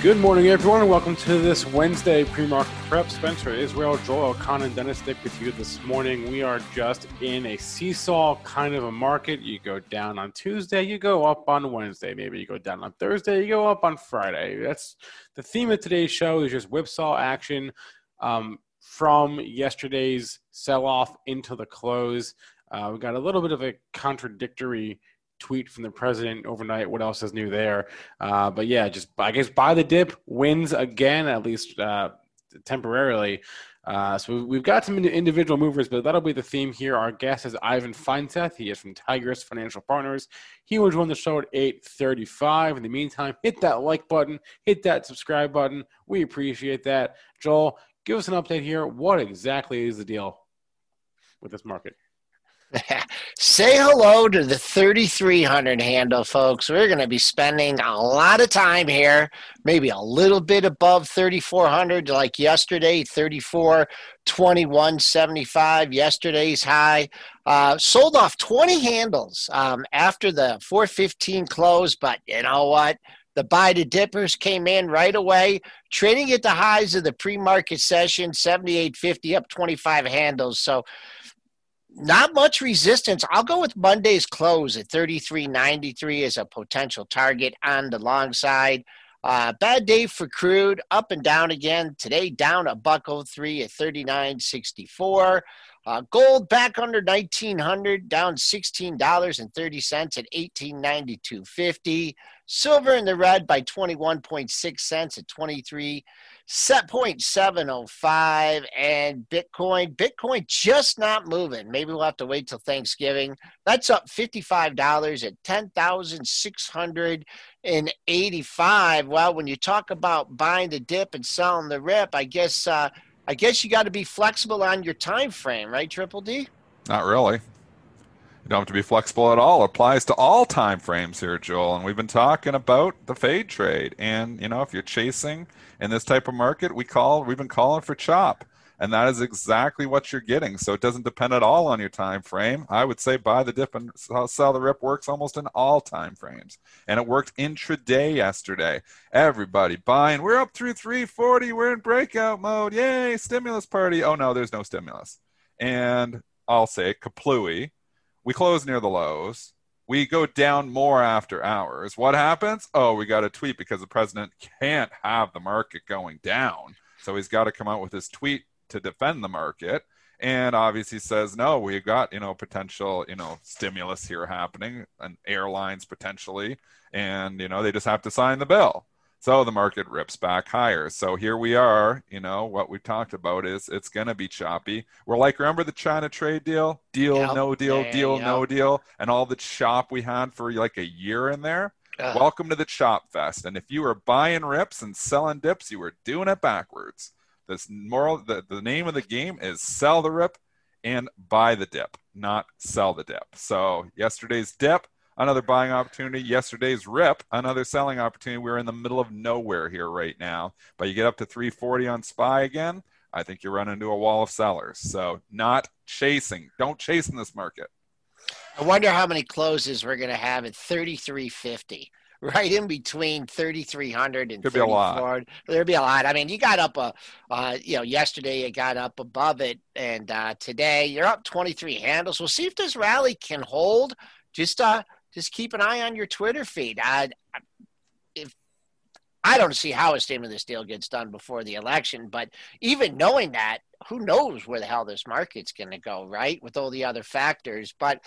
Good morning, everyone, and welcome to this Wednesday pre-market prep. Spencer Israel, Joel Elconin, and Dennis Dick with you this morning. We are just in a seesaw kind of a market. You go down on Tuesday, you go up on Wednesday. Maybe you go down on Thursday, you go up on Friday. That's the theme of today's show is just whipsaw action um, from yesterday's sell-off into the close. Uh, we got a little bit of a contradictory tweet from the president overnight. What else is new there? Uh, but yeah, just I guess buy the dip wins again, at least uh, temporarily. Uh, so we've got some individual movers, but that'll be the theme here. Our guest is Ivan Feinseth. He is from Tigress Financial Partners. He will join the show at 8.35. In the meantime, hit that like button, hit that subscribe button. We appreciate that. Joel, give us an update here. What exactly is the deal with this market? Say hello to the 3300 handle, folks. We're going to be spending a lot of time here, maybe a little bit above 3400, like yesterday, 34 21 75, yesterday's high. Uh, sold off 20 handles um, after the 415 close, but you know what? The buy to dippers came in right away, trading at the highs of the pre market session, 78.50 up 25 handles. So, not much resistance. I'll go with Monday's close at 33.93 as a potential target on the long side. Uh, bad day for crude, up and down again. Today down a buck 03 at 39.64. Uh, gold back under 1900, down $16.30 at 1892.50. Silver in the red by 21.6 cents at 23 set point 705 and bitcoin bitcoin just not moving maybe we'll have to wait till thanksgiving that's up $55 at 10685 well when you talk about buying the dip and selling the rip i guess uh, i guess you got to be flexible on your time frame right triple d Not really. You don't have to be flexible at all. It applies to all time frames here, Joel. And we've been talking about the fade trade. And you know, if you're chasing in this type of market, we call we've been calling for chop. And that is exactly what you're getting. So it doesn't depend at all on your time frame. I would say buy the dip and sell the rip works almost in all time frames. And it worked intraday yesterday. Everybody buying. We're up through 340. We're in breakout mode. Yay, stimulus party. Oh no, there's no stimulus. And I'll say kaplooey. We close near the lows. We go down more after hours. What happens? Oh, we got a tweet because the president can't have the market going down. So he's got to come out with his tweet to defend the market and obviously says no we got you know potential you know stimulus here happening and airlines potentially and you know they just have to sign the bill so the market rips back higher. So here we are you know what we talked about is it's going to be choppy. We're like remember the china trade deal? Deal Yep. no deal Yeah, deal no deal. And all the chop we had for like a year in there? Welcome to the chop fest. And if you were buying rips and selling dips you were doing it backwards. This moral the, the name of the game is sell the rip and buy the dip not sell the dip. So yesterday's dip another buying opportunity. Yesterday's rip, another selling opportunity. We're in the middle of nowhere here right now. But you get up to 340 on SPY again, I think you run into a wall of sellers. So not chasing. Don't chase in this market. I wonder how many closes we're going to have at 3350 right in between 3300 and Could be a lot. There'd be a lot. I mean, you got up a, uh, you know, yesterday you got up above it, and uh, today you're up 23 handles. We'll see if this rally can hold. Just, uh, just keep an eye on your Twitter feed. I, if I don't see how a statement of this deal gets done before the election, but even knowing that, who knows where the hell this market's going to go, right? With all the other factors, but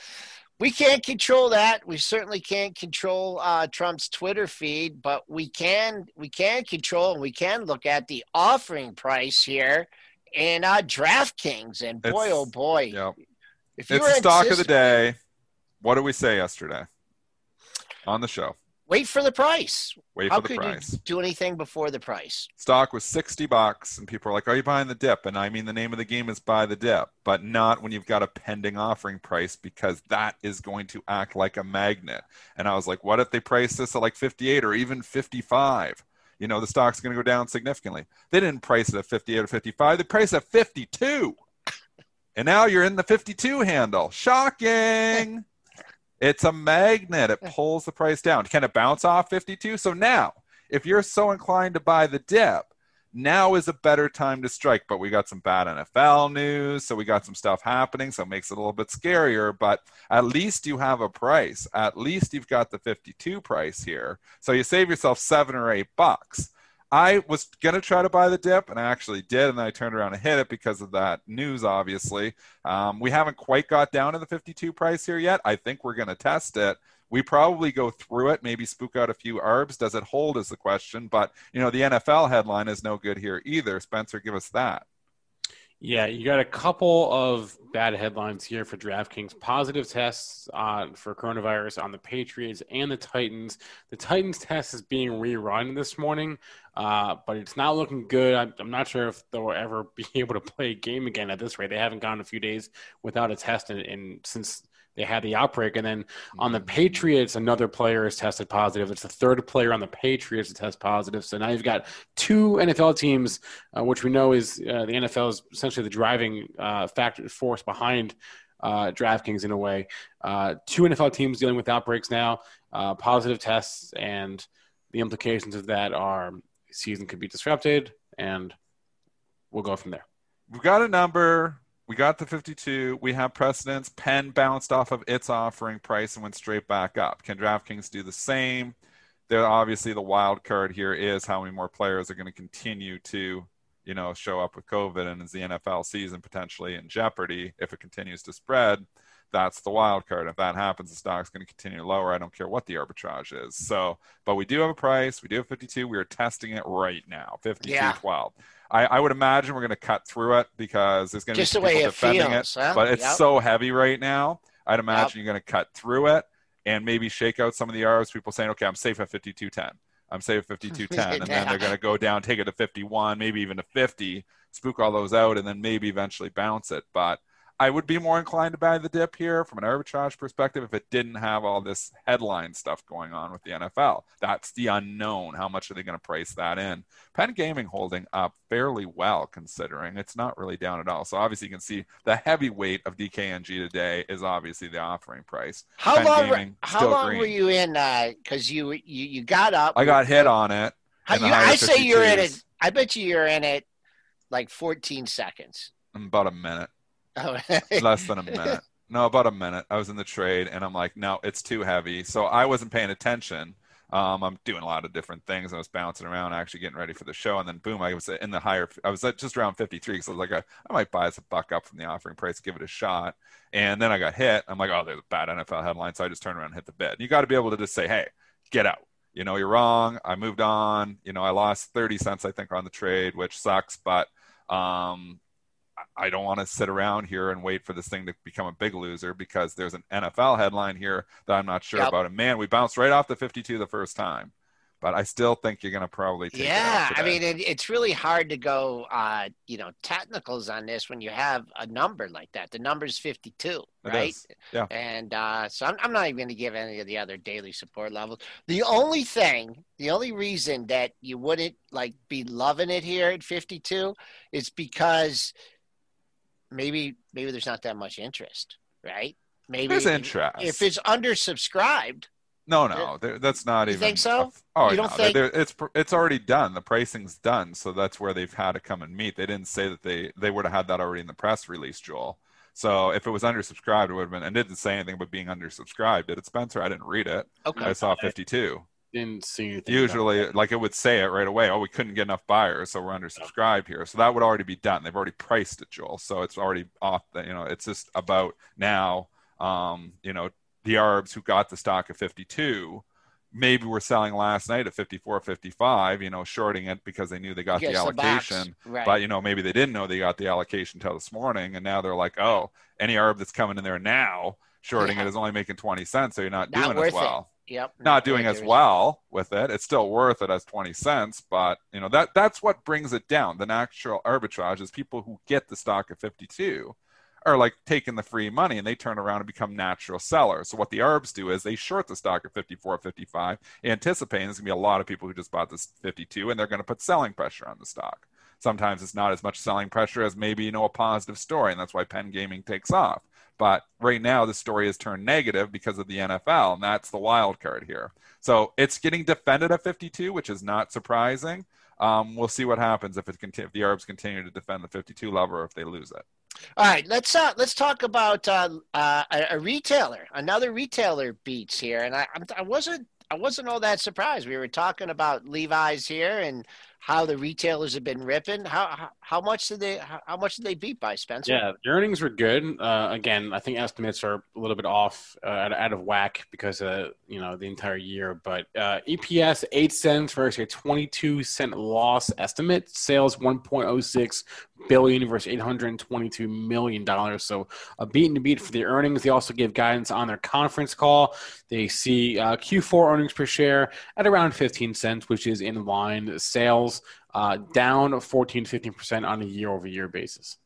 we can't control that. We certainly can't control uh, Trump's Twitter feed, but we can we can control and we can look at the offering price here and uh, DraftKings. And boy, it's, oh boy, if you it's the stock of the day. What did we say yesterday on the show? Wait for the price. Wait How for the price. do anything before the price? Stock was 60 bucks, and people are like, Are you buying the dip? And I mean, the name of the game is buy the dip, but not when you've got a pending offering price because that is going to act like a magnet. And I was like, What if they price this at like 58 or even 55? You know, the stock's going to go down significantly. They didn't price it at 58 or 55, they priced at 52. and now you're in the 52 handle. Shocking. It's a magnet. It pulls the price down. Can it bounce off 52? So now, if you're so inclined to buy the dip, now is a better time to strike. But we got some bad NFL news, so we got some stuff happening, so it makes it a little bit scarier. But at least you have a price. At least you've got the 52 price here. So you save yourself seven or eight bucks. I was going to try to buy the dip, and I actually did, and then I turned around and hit it because of that news, obviously. Um, we haven't quite got down to the 52 price here yet. I think we're going to test it. We probably go through it, maybe spook out a few arbs. Does it hold is the question. But, you know, the NFL headline is no good here either. Spencer, give us that. Yeah, you got a couple of bad headlines here for DraftKings. Positive tests uh, for coronavirus on the Patriots and the Titans. The Titans test is being rerun this morning, uh, but it's not looking good. I'm, I'm, not sure if they'll ever be able to play a game again at this rate. They haven't gone a few days without a test in since they had the outbreak. And then on the mm-hmm. Patriots, another player has tested positive. It's the third player on the Patriots to test positive. So now you've got two NFL teams, uh, which we know is uh, the NFL is essentially the driving uh, factor force behind uh, DraftKings in a way. Uh, two NFL teams dealing with outbreaks now, uh, positive tests, and the implications of that are season could be disrupted, and we'll go from there. We've got a number we got the 52. We have precedence. Penn bounced off of its offering price and went straight back up. Can DraftKings do the same? There, obviously, the wild card here is how many more players are going to continue to, you know, show up with COVID, and is the NFL season potentially in jeopardy if it continues to spread? That's the wild card. If that happens, the stock's going to continue lower. I don't care what the arbitrage is. So, but we do have a price. We do have 52. We are testing it right now. 52.12. Yeah. I, I would imagine we're going to cut through it because there's going to be people it defending feels, it, huh? but it's yep. so heavy right now. I'd imagine yep. you're going to cut through it and maybe shake out some of the R's. People saying, "Okay, I'm safe at 52.10. I'm safe at 52.10," and then they're going to go down, take it to 51, maybe even to 50, spook all those out, and then maybe eventually bounce it. But I would be more inclined to buy the dip here from an arbitrage perspective if it didn't have all this headline stuff going on with the NFL. That's the unknown. How much are they going to price that in? Penn Gaming holding up fairly well considering it's not really down at all. So obviously you can see the heavy weight of DKNG today is obviously the offering price. How Penn long? Gaming, how long green. were you in? Because uh, you, you you got up. I got hit on it. How, you, I say you're in it. I bet you you're in it like 14 seconds. About a minute. Oh. Less than a minute. No, about a minute. I was in the trade, and I'm like, no, it's too heavy. So I wasn't paying attention. Um, I'm doing a lot of different things. I was bouncing around, actually getting ready for the show, and then boom, I was in the higher. I was at just around 53, so I was like, I, I might buy this a buck up from the offering price, give it a shot. And then I got hit. I'm like, oh, there's a bad NFL headline, so I just turned around and hit the bid. You got to be able to just say, hey, get out. You know, you're wrong. I moved on. You know, I lost 30 cents, I think, on the trade, which sucks, but um, I don't want to sit around here and wait for this thing to become a big loser because there's an NFL headline here that I'm not sure yep. about. And man, we bounced right off the 52 the first time. but I still think you're going to probably take yeah. I mean, it, it's really hard to go, uh, you know, technicals on this when you have a number like that. The number's 52, It right? yeah. And uh, so I'm, I'm not even going to give any of the other daily support levels. The only thing, the only reason that you wouldn't like be loving it here at 52 is because maybe maybe there's not that much interest, right? Maybe There's if- interest. If it's undersubscribed, No, no, that's not even You even. think so? a- oh, You don't no, think- it's it's already done. The pricing's done, so that's where they've had to come and meet. They didn't say that they they would have had that already in the press release, Joel. So if it was undersubscribed, it would have been. And didn't say anything about being undersubscribed. Did it, Spencer? I didn't read it. okay. I saw 52. Didn't see anything. Usually, like it would say it right away. Oh, we couldn't get enough buyers, so we're undersubscribed here. So that would already be done. They've already priced it, Joel. So it's already off. The, you know, it's just about now. Um, you know, the arbs who got the stock at 52 maybe were selling last night at 54 55 you know shorting it because they knew they got the Yes, box. allocation right. but you know maybe they didn't know they got the allocation till this morning and now they're like oh any arb that's coming in there now shorting Yeah. it is only making 20 cents so you're not, Not doing worth as it. well Yep. not doing as well with it. It's still worth it as 20 cents, but you know that that's what brings it down. The natural arbitrage is people who get the stock at 52 are like taking the free money and they turn around and become natural sellers. So what the arbs do is they short the stock at 54, 55, anticipating there's going to be a lot of people who just bought this 52 and they're going to put selling pressure on the stock. Sometimes it's not as much selling pressure as maybe you know a positive story, and that's why Penn Gaming takes off. But right now, the story has turned negative because of the NFL, and that's the wild card here. So it's getting defended at 52, which is not surprising. Um, we'll see what happens if it conti- if the arbs continue to defend the 52 level or if they lose it. All right, let's uh, let's talk about uh, uh, a, a retailer. Another retailer beats here, and I I wasn't I wasn't all that surprised. We were talking about Levi's here and how the retailers have been ripping. How how, how much did they how, how much did they beat by Spencer? Yeah, earnings were good. Uh, again, I think estimates are a little bit off, uh, out, out of whack because you know the entire year. But uh, EPS eight cents versus a twenty-two cent loss estimate. Sales one point oh six billion versus eight hundred twenty-two million dollars. So a beat and a beat for the earnings. They also gave guidance on their conference call. They see uh, Q4 earnings per share at around fifteen cents, which is in line. Sales uh, down 14 15% on a year over year basis.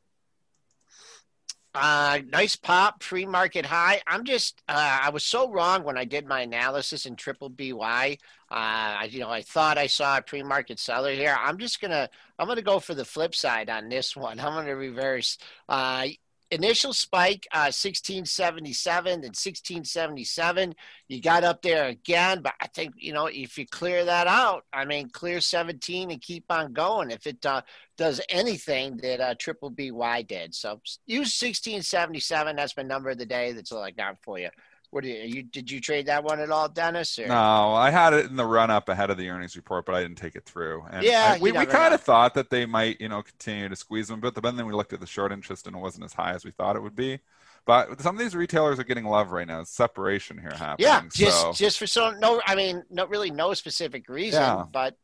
Uh, nice pop, free market high. I'm just, uh, I was so wrong when I did my analysis in triple BY. Uh, I, you know, I thought I saw a pre market seller here. I'm just gonna, I'm gonna go for the flip side on this one. I'm gonna reverse. Uh, initial spike, uh, 1677 and 1677. You got up there again, but I think you know if you clear that out, I mean, clear 17 and keep on going. If it uh, does anything that uh, Triple BY did. So use 1677. That's my number of the day. That's all I got for you. What do you, you did you trade that one at all, Dennis? Or? No, I had it in the run up ahead of the earnings report, but I didn't take it through. And Yeah, I- we, we kind of thought that they might, you know, continue to squeeze them but then we looked at the short interest and it wasn't as high as we thought it would be. But some of these retailers are getting love right now. It's separation here happening. Yeah, just so just for so no, I mean, not really no specific reason, Yeah. but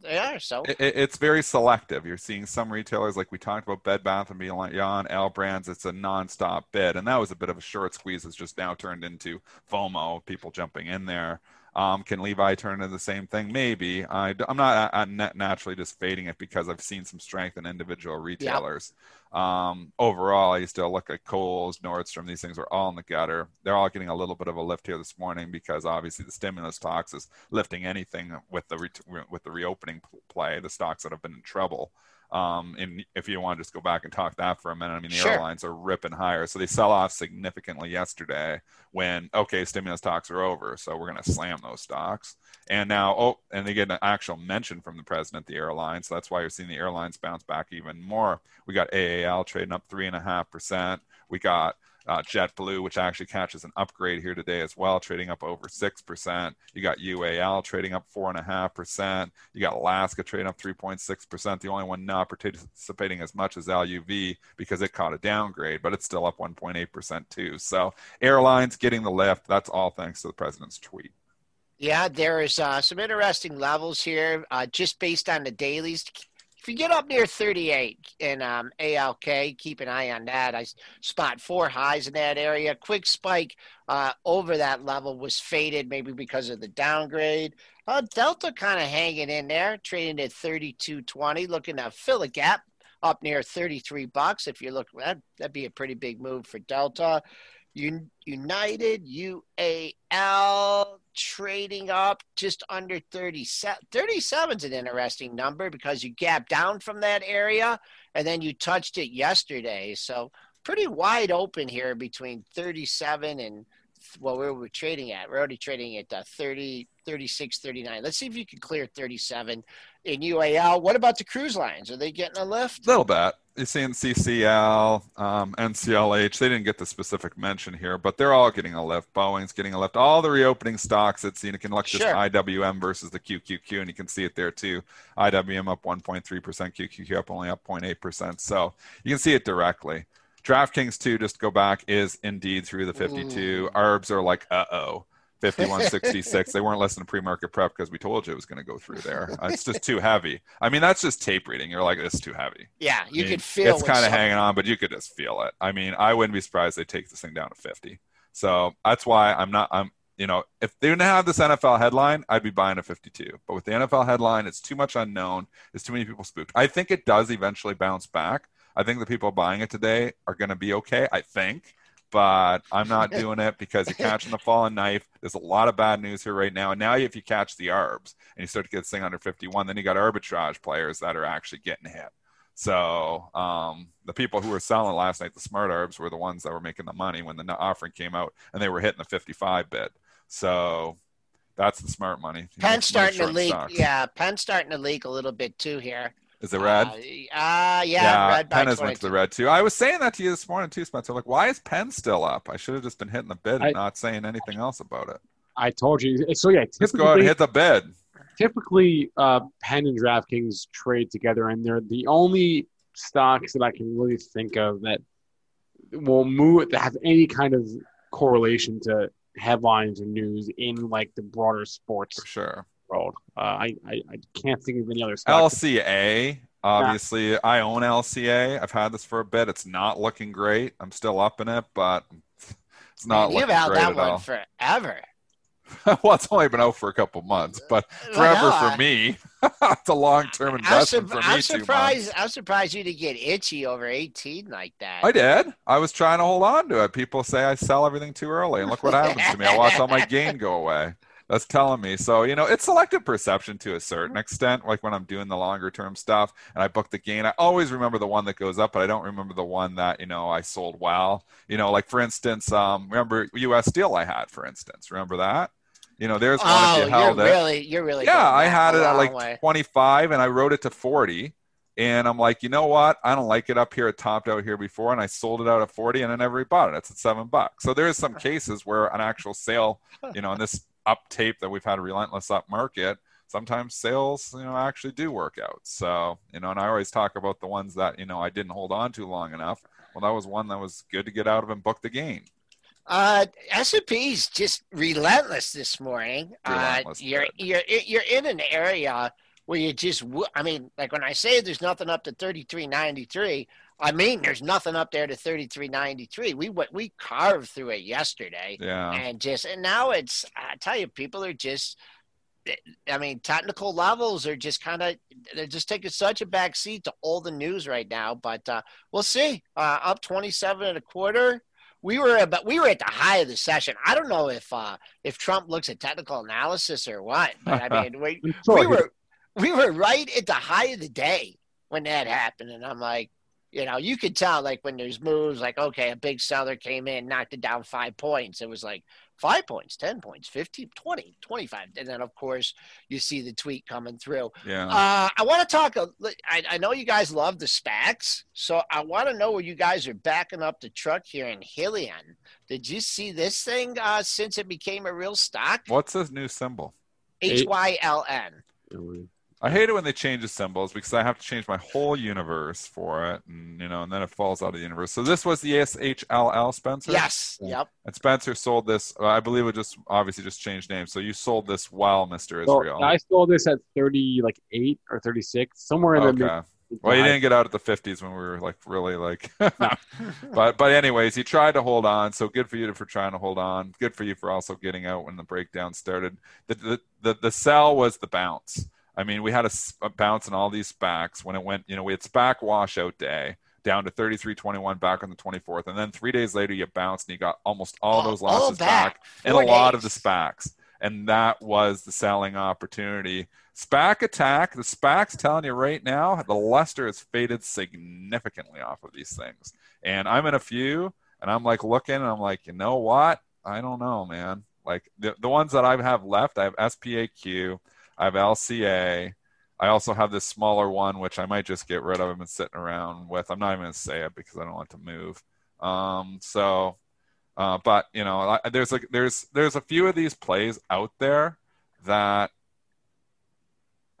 they are. So it, it- it's very selective. You're seeing some retailers, like we talked about Bed Bath and Beyond, L Brands. It's a nonstop bid, and that was a bit of a short squeeze. It's just now turned into FOMO, people jumping in there. Um, can Levi turn into the same thing? Maybe. I, am not I'm not naturally just fading it because I've seen some strength in individual retailers. Um, overall, I still look at Kohl's, Nordstrom. These things are all in the gutter. They're all getting a little bit of a lift here this morning because obviously the stimulus talks is lifting anything with the re- with the reopening play. The stocks that have been in trouble. Um, and if you want to just go back and talk that for a minute, I mean, the Sure. airlines are ripping higher. So they sell off significantly yesterday when, okay, stimulus talks are over. So we're going to slam those stocks. And now, oh, and they get an actual mention from the president, the airlines. So that's why you're seeing the airlines bounce back even more. We got AAL trading up 3.5%. We got uh, JetBlue, which actually catches an upgrade here today as well, trading up over 6%. You got UAL trading up 4.5%. You got Alaska trading up 3.6%. The only one not participating as much is LUV because it caught a downgrade, but it's still up 1.8% too. So airlines getting the lift. That's all thanks to the president's tweet. yeah, there is uh, some interesting levels here, uh, just based on the dailies. If you get up near 38 in um, ALK, keep an eye on that. I spot four highs in that area. Quick spike uh, over that level was faded, maybe because of the downgrade. Uh, Delta kind of hanging in there, trading at 32.20, looking to fill a gap up near 33 bucks. If you look, that, that'd be a pretty big move for Delta. Un- United, UAL trading up just under 37. 37 is an interesting number because you gapped down from that area and then you touched it yesterday. So pretty wide open here between 37 and well, where we're trading at. We're already trading at uh, 30, 36, 39. Let's see if you can clear 37 in UAL. What about the cruise lines? Are they getting a lift? A little bit. You're seeing CCL, um, NCLH. They didn't get the specific mention here, but they're all getting a lift. Boeing's getting a lift. All the reopening stocks, it's you can look just Sure. IWM versus the QQQ, and you can see it there too. IWM up 1.3%, QQQ up only up 0.8%. So you can see it directly. DraftKings too, just to go back, is indeed through the 52. Arbs are like, uh oh. 5166. they weren't listening to pre-market prep because we told you it was going to go through there. It's just too heavy. I mean, that's just tape reading. You're like, it's too heavy. Yeah, you I mean, could feel it's kind of hanging on, but you could just feel it. I mean, I wouldn't be surprised they take this thing down to 50. So that's why I'm not. I'm you know, if they didn't have this NFL headline, I'd be buying a 52. But with the NFL headline, it's too much unknown. There's too many people spooked. I think it does eventually bounce back. I think the people buying it today are going to be okay. I think. But I'm not doing it because you're catching the falling knife. There's a lot of bad news here right now. And now, if you catch the ARBs and you start to get this thing under 51, then you got arbitrage players that are actually getting hit. So um, the people who were selling last night, the smart arbs, were the ones that were making the money when the offering came out, and they were hitting the 55 bid. So that's the smart money. Penn's starting to leak. stocks. Yeah, Penn's starting to leak a little bit too here. Is it red? Uh, uh, yeah, red by Penn has went to the red too. I was saying that to you this morning too, Spencer. Like, why is Penn still up? I should have just been hitting the bid and I- not saying anything else about it. I told you. So yeah, Just go ahead and hit the bid. typically uh, Penn and DraftKings trade together, and they're the only stocks that I can really think of that will move that have any kind of correlation to headlines or news in like the broader sports For sure. World. Uh, I, I I can't think of any other stocks. LCA, obviously, I own LCA. I've had this for a bit. It's not looking great. I'm still up in it, but it's not Man, you've looking great that at one all. forever. well, it's only been out for a couple months, but forever Well, no, for me. it's a long-term I'm, investment sur- for me. I'm surprised. I'm surprised you didn't get itchy over 18 like that. I did. I was trying to hold on to it. People say I sell everything too early, and look what happens to me. I watch all my gain go away. That's telling me. So, you know, it's selective perception to a certain extent. Like when I'm doing the longer term stuff and I book the gain, I always remember the one that goes up, but I don't remember the one that, you know, I sold well. You know, like for instance, um, remember US Steel I had, for instance. Remember that? You know, there's one oh, if you held you're it. really, you're really. Yeah, I had it at like way. 25 and I wrote it to 40. And I'm like, you know what? I don't like it up here. It topped out here before, and I sold it out at 40 and I never rebought it. It's at seven bucks. So there's some cases where an actual sale, you know, in this up tape that we've had a relentless up market, sometimes sales, you know, actually do work out. So, you know, and I always talk about the ones that, you know, I didn't hold on to long enough. Well, that was one that was good to get out of and book the gain. Uh, S&P's just relentless this morning. Relentless, uh, you're you're you're in an area where you just I mean, like when I say there's nothing up to 33.93, I mean there's nothing up there to 33.93. We went we carved through it yesterday, Yeah. and just and now it's I tell you, people are just. I mean, technical levels are just kind of they're just taking such a back seat to all the news right now. But uh, we'll see. Uh, up 27 and a quarter we were about we were at the high of the session. I don't know if uh, if Trump looks at technical analysis or what, but I mean we we were we were right at the high of the day when that happened, and I'm like, you know, you could tell like when there's moves, like okay, a big seller came in, knocked it down five points. It was like five points, 10 points, 15, 20, 25. And then, of course, you see the tweet coming through. Yeah. Uh, I want to talk. A, I, I know you guys love the SPACs, so I want to know where you guys are backing up the truck here in Hyliion. Did you see this thing uh, since it became a real stock? What's this new symbol? H Y L N. I hate it when they change the symbols because I have to change my whole universe for it, and you know, and then it falls out of the universe. So this was the SHLL, Spencer. Yes. Yeah. Yep. And Spencer sold this. uh, I believe it just obviously just changed names. So you sold this well, Mister So Israel. I sold this at thirty, like eight or thirty six, somewhere in the mid okay. Well, you didn't get out at the 50s when we were like really like, but but anyways, he tried to hold on. So good for you for trying to hold on. Good for you for also getting out when the breakdown started. The the the, the sell was the bounce. I mean, we had a, a bounce in all these SPACs when it went. You know, we had SPAC washout day down to 33.21 back on the 24th, and then three days later you bounced and you got almost all, those losses back, back and a lot of the SPACs and that was the selling opportunity. SPAC attack. The SPAC's telling you right now, the luster has faded significantly off of these things. And I'm in a few, and I'm like looking, and I'm like, you know what? I don't know, man. Like the, the ones that I have left, I have SPAQ, I have LCA. I also have this smaller one, which I might just get rid of and sitting around with. I'm not even going to say it because I don't want to move. Um, so uh, but you know, there's like there's there's a few of these plays out there that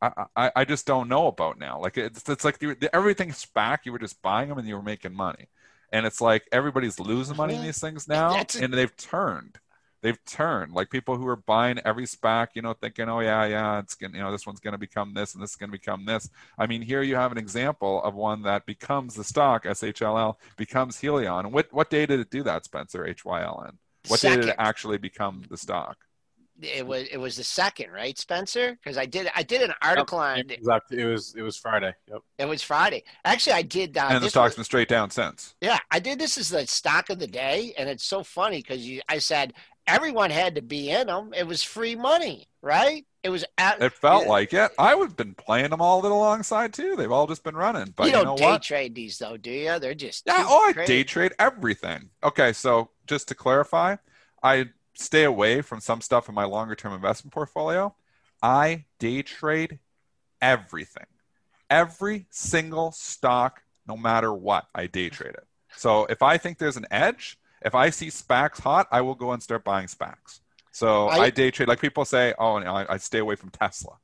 I, I, I just don't know about now. Like it's it's like everything's back. You were just buying them and you were making money, and it's like everybody's losing money in these things now, and they've turned they've turned like people who are buying every SPAC, you know, thinking, oh yeah, yeah, it's gonna, you know, this one's going to become this and this is going to become this. I mean, here you have an example of one that becomes the stock SHLL becomes Hyliion. What what day did it do that, Spencer? HYLN. What Second. day did it actually become the stock? It was it was the second, right, Spencer? Because I did I did an article yep, on exactly. It was it was Friday. Yep. It was Friday. Actually, I did. Uh, and the stock's was, been straight down since. Yeah, I did. This is the stock of the day, and it's so funny because you I said everyone had to be in them. It was free money, right? It was. At, it felt yeah. like it. I would have been playing them all alongside too. They've all just been running. But you don't you know day what? trade these though, do you? They're just yeah. Oh, I day trade everything. Okay, so just to clarify, I stay away from some stuff in my longer term investment portfolio. I day trade everything, every single stock, no matter what. I day trade it. So if I think there's an edge, if I see SPACs hot, I will go and start buying SPACs. So I, I day trade. Like people say, oh, I, I stay away from Tesla.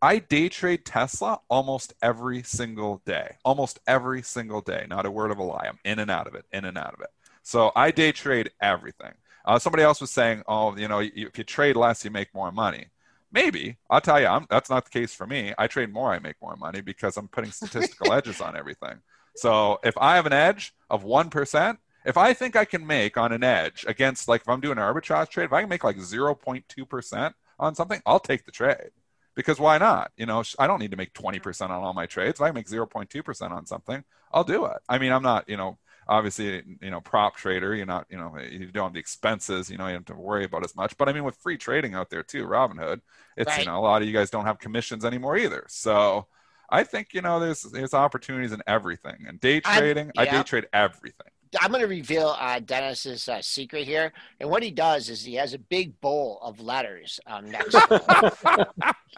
I day trade Tesla almost every single day. Almost every single day. Not a word of a lie. I'm in and out of it, in and out of it. So I day trade everything. Uh, somebody else was saying, oh, you know, if you trade less, you make more money. Maybe. I'll tell you, I'm, that's not the case for me. I trade more, I make more money because I'm putting statistical edges on everything. So if I have an edge of 1%, if I think I can make on an edge against like if I'm doing an arbitrage trade, if I can make like 0.2% on something, I'll take the trade. Because why not? You know, I don't need to make 20% on all my trades. If I make 0.2% on something, I'll do it. I mean, I'm not, you know, obviously, you know, prop trader, you're not, you know, you don't have the expenses, you know, you don't have to worry about as much. But I mean, with free trading out there too, Robinhood, it's, right. you know, a lot of you guys don't have commissions anymore either. So I think, you know, there's, there's opportunities in everything. And day trading, yeah. I day trade everything. I'm going to reveal uh, Dennis's uh, secret here, and what he does is he has a big bowl of letters um, next to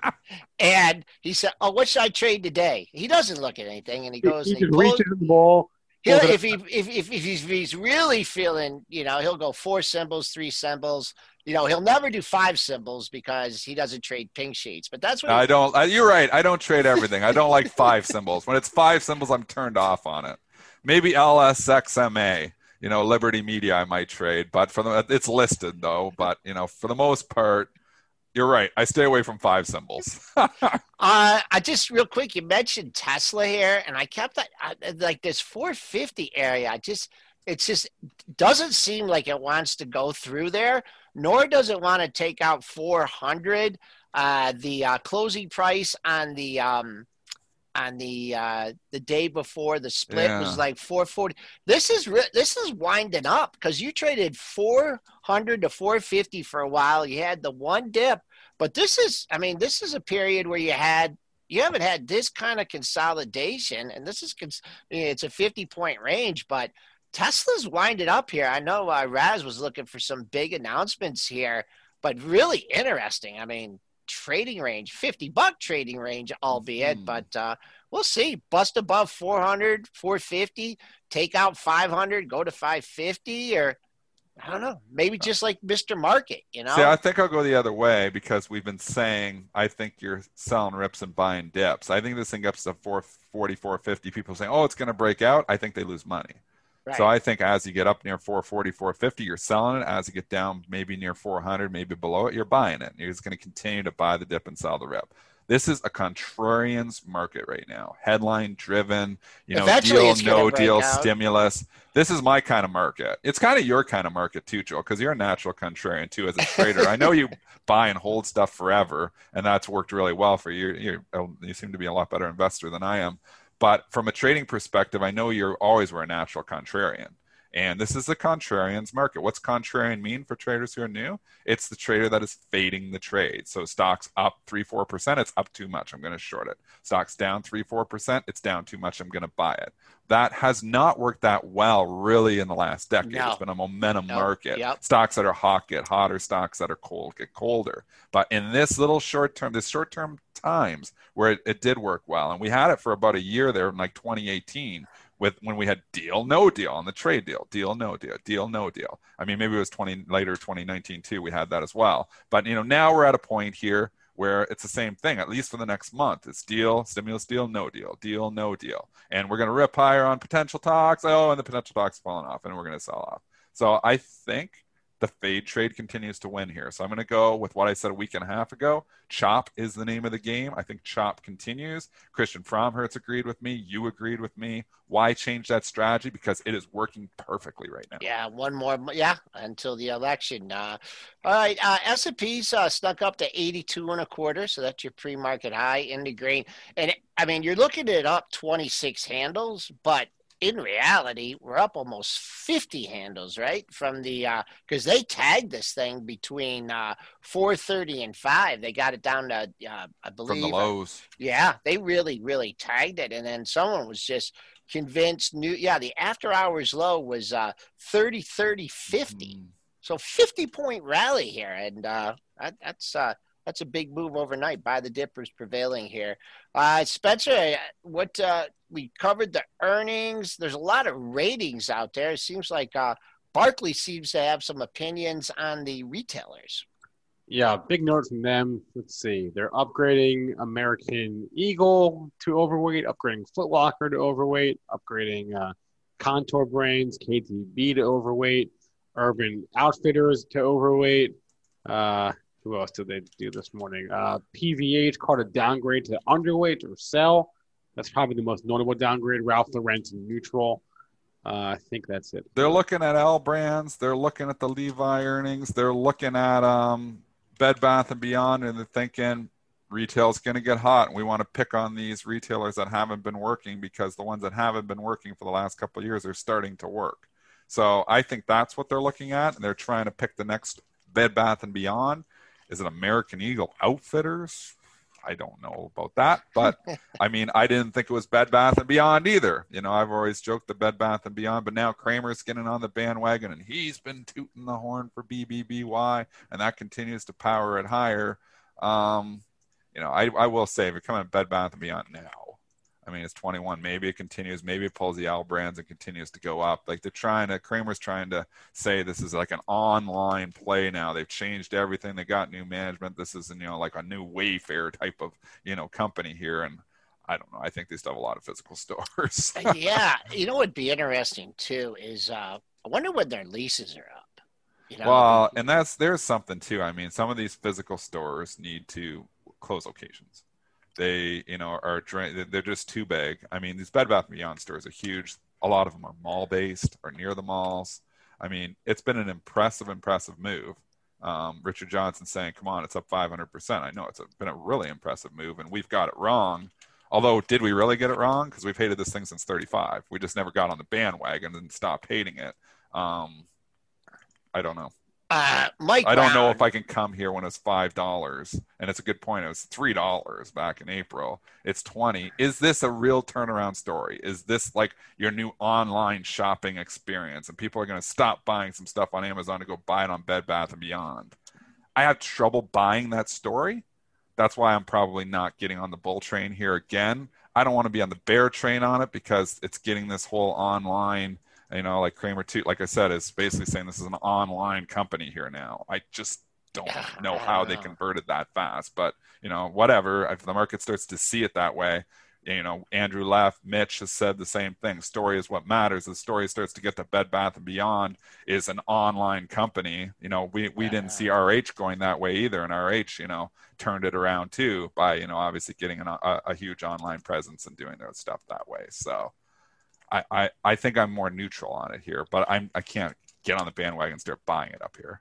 him, and he said, "Oh, what should I trade today?" He doesn't look at anything, and he goes, he, he can reach the bowl. He'll, if he if, if, if he's, if he's really feeling, you know, he'll go four symbols, three symbols. You know, he'll never do five symbols because he doesn't trade pink sheets. But that's what I don't. Uh, you're right. I don't trade everything. I don't like five symbols. When it's five symbols, I'm turned off on it maybe LSXMA, you know, Liberty Media I might trade, but for the it's listed though. But you know, for the most part, you're right. I stay away from five symbols. uh, I just real quick, you mentioned Tesla here, and I kept that like this 450 area. I just it just doesn't seem like it wants to go through there, nor does it want to take out 400. Uh, the uh, closing price on the um, on the uh, the day before the split yeah. was like 440. This is re- this is winding up because you traded 400 to 450 for a while. You had the one dip, but this is I mean this is a period where you had you haven't had this kind of consolidation, and this is cons- I mean, it's a 50 point range, but Tesla's winded up here. I know uh, Raz was looking for some big announcements here, but really interesting. I mean, trading range, 50 buck trading range, albeit, mm. but uh, we'll see. Bust above 400, 450, take out 500, go to 550, or I don't know, maybe just like Mr. Market, you know? See, I think I'll go the other way because we've been saying I think you're selling rips and buying dips. I think this thing gets to 440, 450. People saying, oh, it's going to break out. I think they lose money. Right. So I think as you get up near 440, 450, you're selling it. As you get down maybe near 400, maybe below it, you're buying it. You're just going to continue to buy the dip and sell the rip. This is a contrarian's market right now, headline driven, you know, Eventually deal, no deal, out. stimulus. This is my kind of market. It's kind of your kind of market too, Joel, because you're a natural contrarian too as a trader. I know you buy and hold stuff forever, and that's worked really well for you. You, oh, you seem to be a lot better investor than I am. But from a trading perspective, I know you're always were a natural contrarian. And this is the contrarian's market. What's contrarian mean for traders who are new? It's the trader that is fading the trade. So stocks up 3 4%, it's up too much. I'm going to short it. Stocks down 3 4%, it's down too much. I'm going to buy it. That has not worked that well really in the last decade. No. It's been a momentum market. Yep. Stocks that are hot get hotter, stocks that are cold get colder. But in this little short term, this short term times where it, it did work well, and we had it for about a year there in like 2018 with when we had deal no deal on the trade deal deal no deal deal no deal. I mean maybe it was 20 later 2019 too we had that as well. But you know now we're at a point here where it's the same thing at least for the next month. It's deal stimulus deal no deal deal no deal. And we're going to rip higher on potential talks. Oh and the potential talks falling off and we're going to sell off. So i think the fade trade continues to win here. So I'm going to go with what I said a week and a half ago. Chop is the name of the game. I think Chop continues. Christian Fromhertz agreed with me. You agreed with me. Why change that strategy? Because it is working perfectly right now. Yeah, one more. Yeah, until the election. Uh, all right, uh, S&P's uh, snuck up to 82 and a quarter, so that's your pre-market high in the green. And I mean, you're looking at up 26 handles, but in reality, we're up almost 50 handles, right? From the because uh, they tagged this thing between uh, 4:30 and 5. They got it down to uh, I believe from the lows. yeah, they really, really tagged it, and then someone was just convinced. New, yeah, the after hours low was uh, 30, 30, 50. Mm. So 50 point rally here, and uh, that, that's uh, that's a big move overnight. Buy the dippers prevailing here. Uh, Spencer, what uh, we covered the earnings. There's a lot of ratings out there. It seems like uh, Barclay seems to have some opinions on the retailers. Yeah, big note from them. Let's see. They're upgrading American Eagle to overweight, upgrading Foot Locker to overweight, upgrading uh, Kontoor Brands, KTB to overweight, Urban Outfitters to overweight. Uh, who else did they do this morning? Uh, PVH called a downgrade to underweight or sell. That's probably the most notable downgrade. Ralph Lauren to neutral. Uh, I think that's it. They're looking at L brands. They're looking at the Levi earnings. They're looking at um, Bed Bath and Beyond, and they're thinking retail's going to get hot. And we want to pick on these retailers that haven't been working because the ones that haven't been working for the last couple of years are starting to work. So I think that's what they're looking at, and they're trying to pick the next Bed Bath and Beyond. Is it American Eagle Outfitters? I don't know about that, but I mean, I didn't think it was Bed Bath and Beyond either. You know, I've always joked the Bed Bath and Beyond, but now Cramer's getting on the bandwagon, and he's been tooting the horn for BBBY, and that continues to power it higher. Um, you know, I, I will say, if you're coming to Bed Bath and Beyond now, I mean, it's 21. Maybe it continues. Maybe it pulls the L brands and continues to go up. Like they're trying to, Cramer's trying to say this is like an online play now. They've changed everything. They got new management. This is, you know, like a new Wayfair type of, you know, company here. And I don't know. I think they still have a lot of physical stores. Uh, yeah. You know, what'd be interesting too is uh, I wonder when their leases are up. You know? Well, and that's, there's something too. I mean, some of these physical stores need to close locations they, you know, are they're just too big. I mean, these Bed Bath and Beyond stores are huge. A lot of them are mall based or near the malls. I mean, it's been an impressive, impressive move. Um, Richard Johnson saying, "Come on, it's up 500%." I know it's a, been a really impressive move, and we've got it wrong. Although, did we really get it wrong? Because we've hated this thing since 35. We just never got on the bandwagon and stopped hating it. Um, I don't know. Uh, Mike, I don't Brown. know if I can come here when it's five dollars, and it's a good point. It was three dollars back in April. It's twenty. Is this a real turnaround story? Is this like your new online shopping experience, and people are going to stop buying some stuff on Amazon to go buy it on Bed Bath and Beyond? I have trouble buying that story. That's why I'm probably not getting on the bull train here again. I don't want to be on the bear train on it because it's getting this whole online you know, like Cramer too, like I said, is basically saying this is an online company here now. I just don't know how they converted that fast, but you know, whatever. If the market starts to see it that way, you know, Andrew Left, Mitch has said the same thing. Story is what matters. The story starts to get to Bed Bath and Beyond is an online company. You know, we, we yeah. didn't see RH going that way either. And RH, you know, turned it around too by, you know, obviously getting an, a, a huge online presence and doing their stuff that way. So I, I, think I'm more neutral on it here, but I'm, I can't get on the bandwagon and start buying it up here.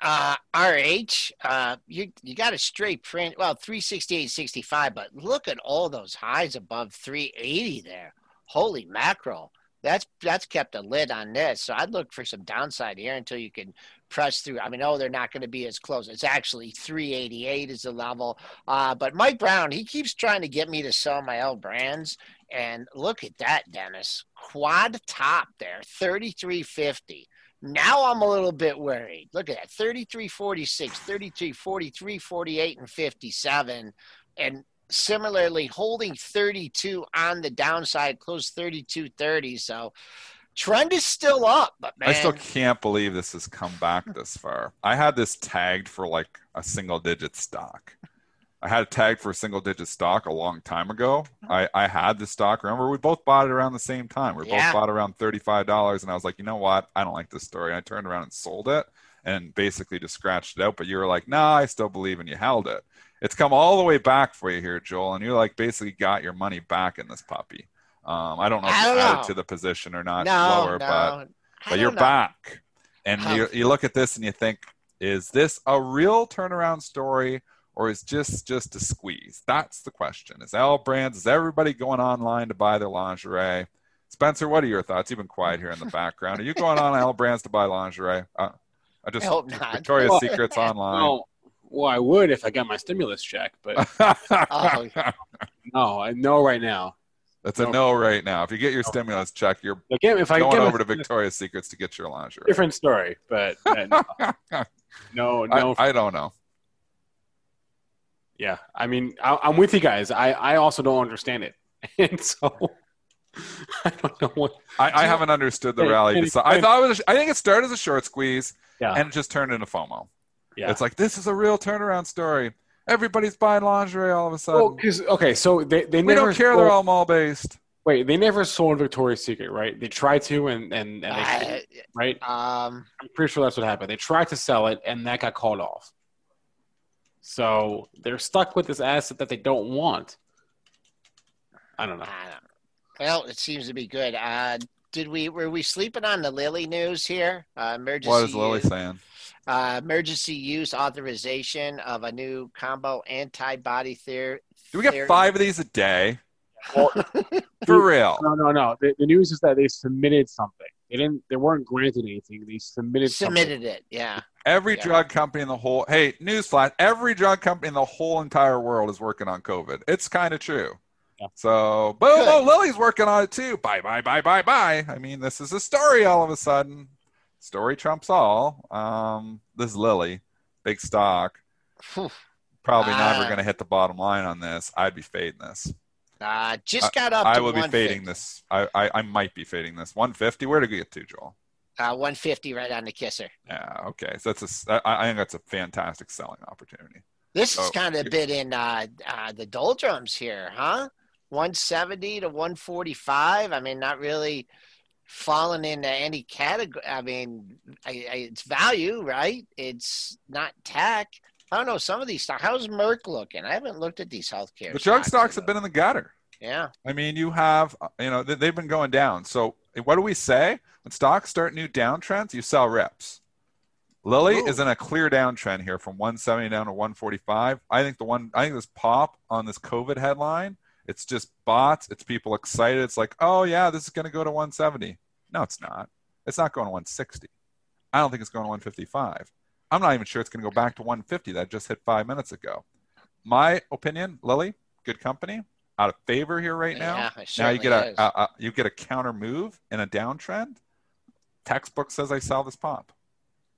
Uh, RH, uh, you you got a straight print. Well, 368.65, but look at all those highs above 380 there. Holy mackerel. That's that's kept a lid on this. So I'd look for some downside here until you can press through. I mean, oh, they're not going to be as close. It's actually 388 is the level. Uh, but Mike Brown, he keeps trying to get me to sell my L brands. And look at that, Dennis. Quad top there, 3350. Now I'm a little bit worried. Look at that 33 46, 33 43, 48, and 57. And similarly, holding 32 on the downside, close 32 30. So trend is still up, but man. I still can't believe this has come back this far. I had this tagged for like a single digit stock. I had a tag for a single digit stock a long time ago. I, I had the stock. Remember, we both bought it around the same time. We yeah. both bought around $35. And I was like, you know what? I don't like this story. And I turned around and sold it and basically just scratched it out. But you were like, nah, I still believe and you held it. It's come all the way back for you here, Joel. And you like basically got your money back in this puppy. Um, I don't know if you added to the position or not no, lower, no, but, but you're know. back. And you, you look at this and you think, is this a real turnaround story? or is just just a squeeze? That's the question. Is L Brands, is everybody going online to buy their lingerie? Spencer, what are your thoughts? You've been quiet here in the background. Are you going on L Brands to buy lingerie? Uh, I just I hope not. Victoria's Secret's online. Well, well, I would if I got my stimulus check, but oh. no, I know right now. That's no. a no right now. If you get your stimulus check, you're Again, if I going over to Victoria's Secrets to get your lingerie. Different story, but uh, no, no, no. I, I, don't know. Yeah, I mean, I, am with you guys. I, I also don't understand it, and so I don't know what. I, I haven't understood the rally. I thought it was. I think it started as a short squeeze, yeah. and it just turned into FOMO. Yeah, it's like this is a real turnaround story. Everybody's buying lingerie all of a sudden. Well, okay, so they they we never don't care. Sold, they're all mall based. Wait, they never sold Victoria's Secret, right? They tried to, and and, and they, uh, right. Um, I'm pretty sure that's what happened. They tried to sell it, and that got called off. So they're stuck with this asset that they don't want. I don't know. Well, it seems to be good. Uh, did we were we sleeping on the Lilly news here? Uh, emergency. What is Lilly saying? Uh, emergency use authorization of a new combo antibody therapy. Do we get five of these a day? Well, For real? No, no, no. The, the, news is that they submitted something. They didn't. They weren't granted anything. They submitted. Submitted something. it. Yeah. Every yeah. drug company in the whole hey, newsflash, every drug company in the whole entire world is working on COVID. It's kind of true. Yeah. So boom, oh, Lilly's working on it too. Bye, bye, bye, bye, bye. I mean, this is a story all of a sudden. Story trumps all. Um, this is Lilly, big stock. Probably uh, never going to hit the bottom line on this. I'd be fading this. Uh, just got up. I, I will be fading this. I, I, I might be fading this. 150. Where did we get to, Joel? Uh, 150 right on the kisser. Yeah. Okay. So that's a. I think that's a fantastic selling opportunity. This so, is kind of a bit in uh, uh, the doldrums here, huh? 170 to 145. I mean, not really falling into any category. I mean, I, I, it's value, right? It's not tech. I don't know some of these stocks. How's Merck looking? I haven't looked at these healthcare. The drug stocks have been in the gutter. Yeah. I mean, you have, you know, they've been going down. So what do we say? When stocks start new downtrends, you sell reps. Lilly Ooh. is in a clear downtrend here from 170 down to 145. I think the one, I think this pop on this COVID headline, it's just bots. It's people excited. It's like, oh yeah, this is going to go to 170. No, it's not. It's not going to 160. I don't think it's going to 155. I'm not even sure it's going to go back to 150 that just hit five minutes ago. My opinion, Lilly, good company, out of favor here right now. Yeah, now you get a, a, a, you get a counter move in a downtrend. Textbook says I sell this pop.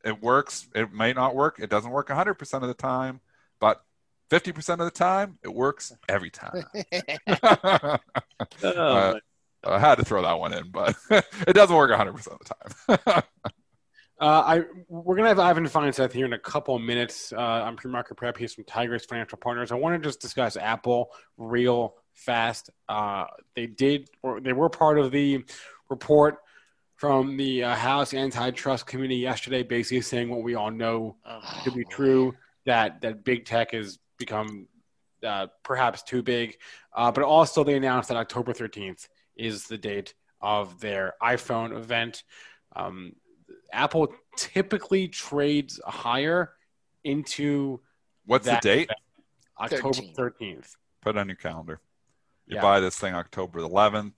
It works. It may not work. It doesn't work 100% of the time, but 50% of the time, it works every time. oh, uh, I had to throw that one in, but it doesn't work 100% of the time. Uh, I we're gonna have Ivan Feinseth here in a couple of minutes. Uh, I'm pre-market prep. He's from Tigress Financial Partners. I want to just discuss Apple real fast. Uh, they did, or they were part of the report from the uh, House Antitrust Committee yesterday, basically saying what we all know oh, to be true that that big tech has become uh, perhaps too big. Uh, but also, they announced that October 13th is the date of their iPhone event. Um, Apple typically trades higher into what's the date? Event, October 13th. Put it on your calendar. You yeah. buy this thing October 11th,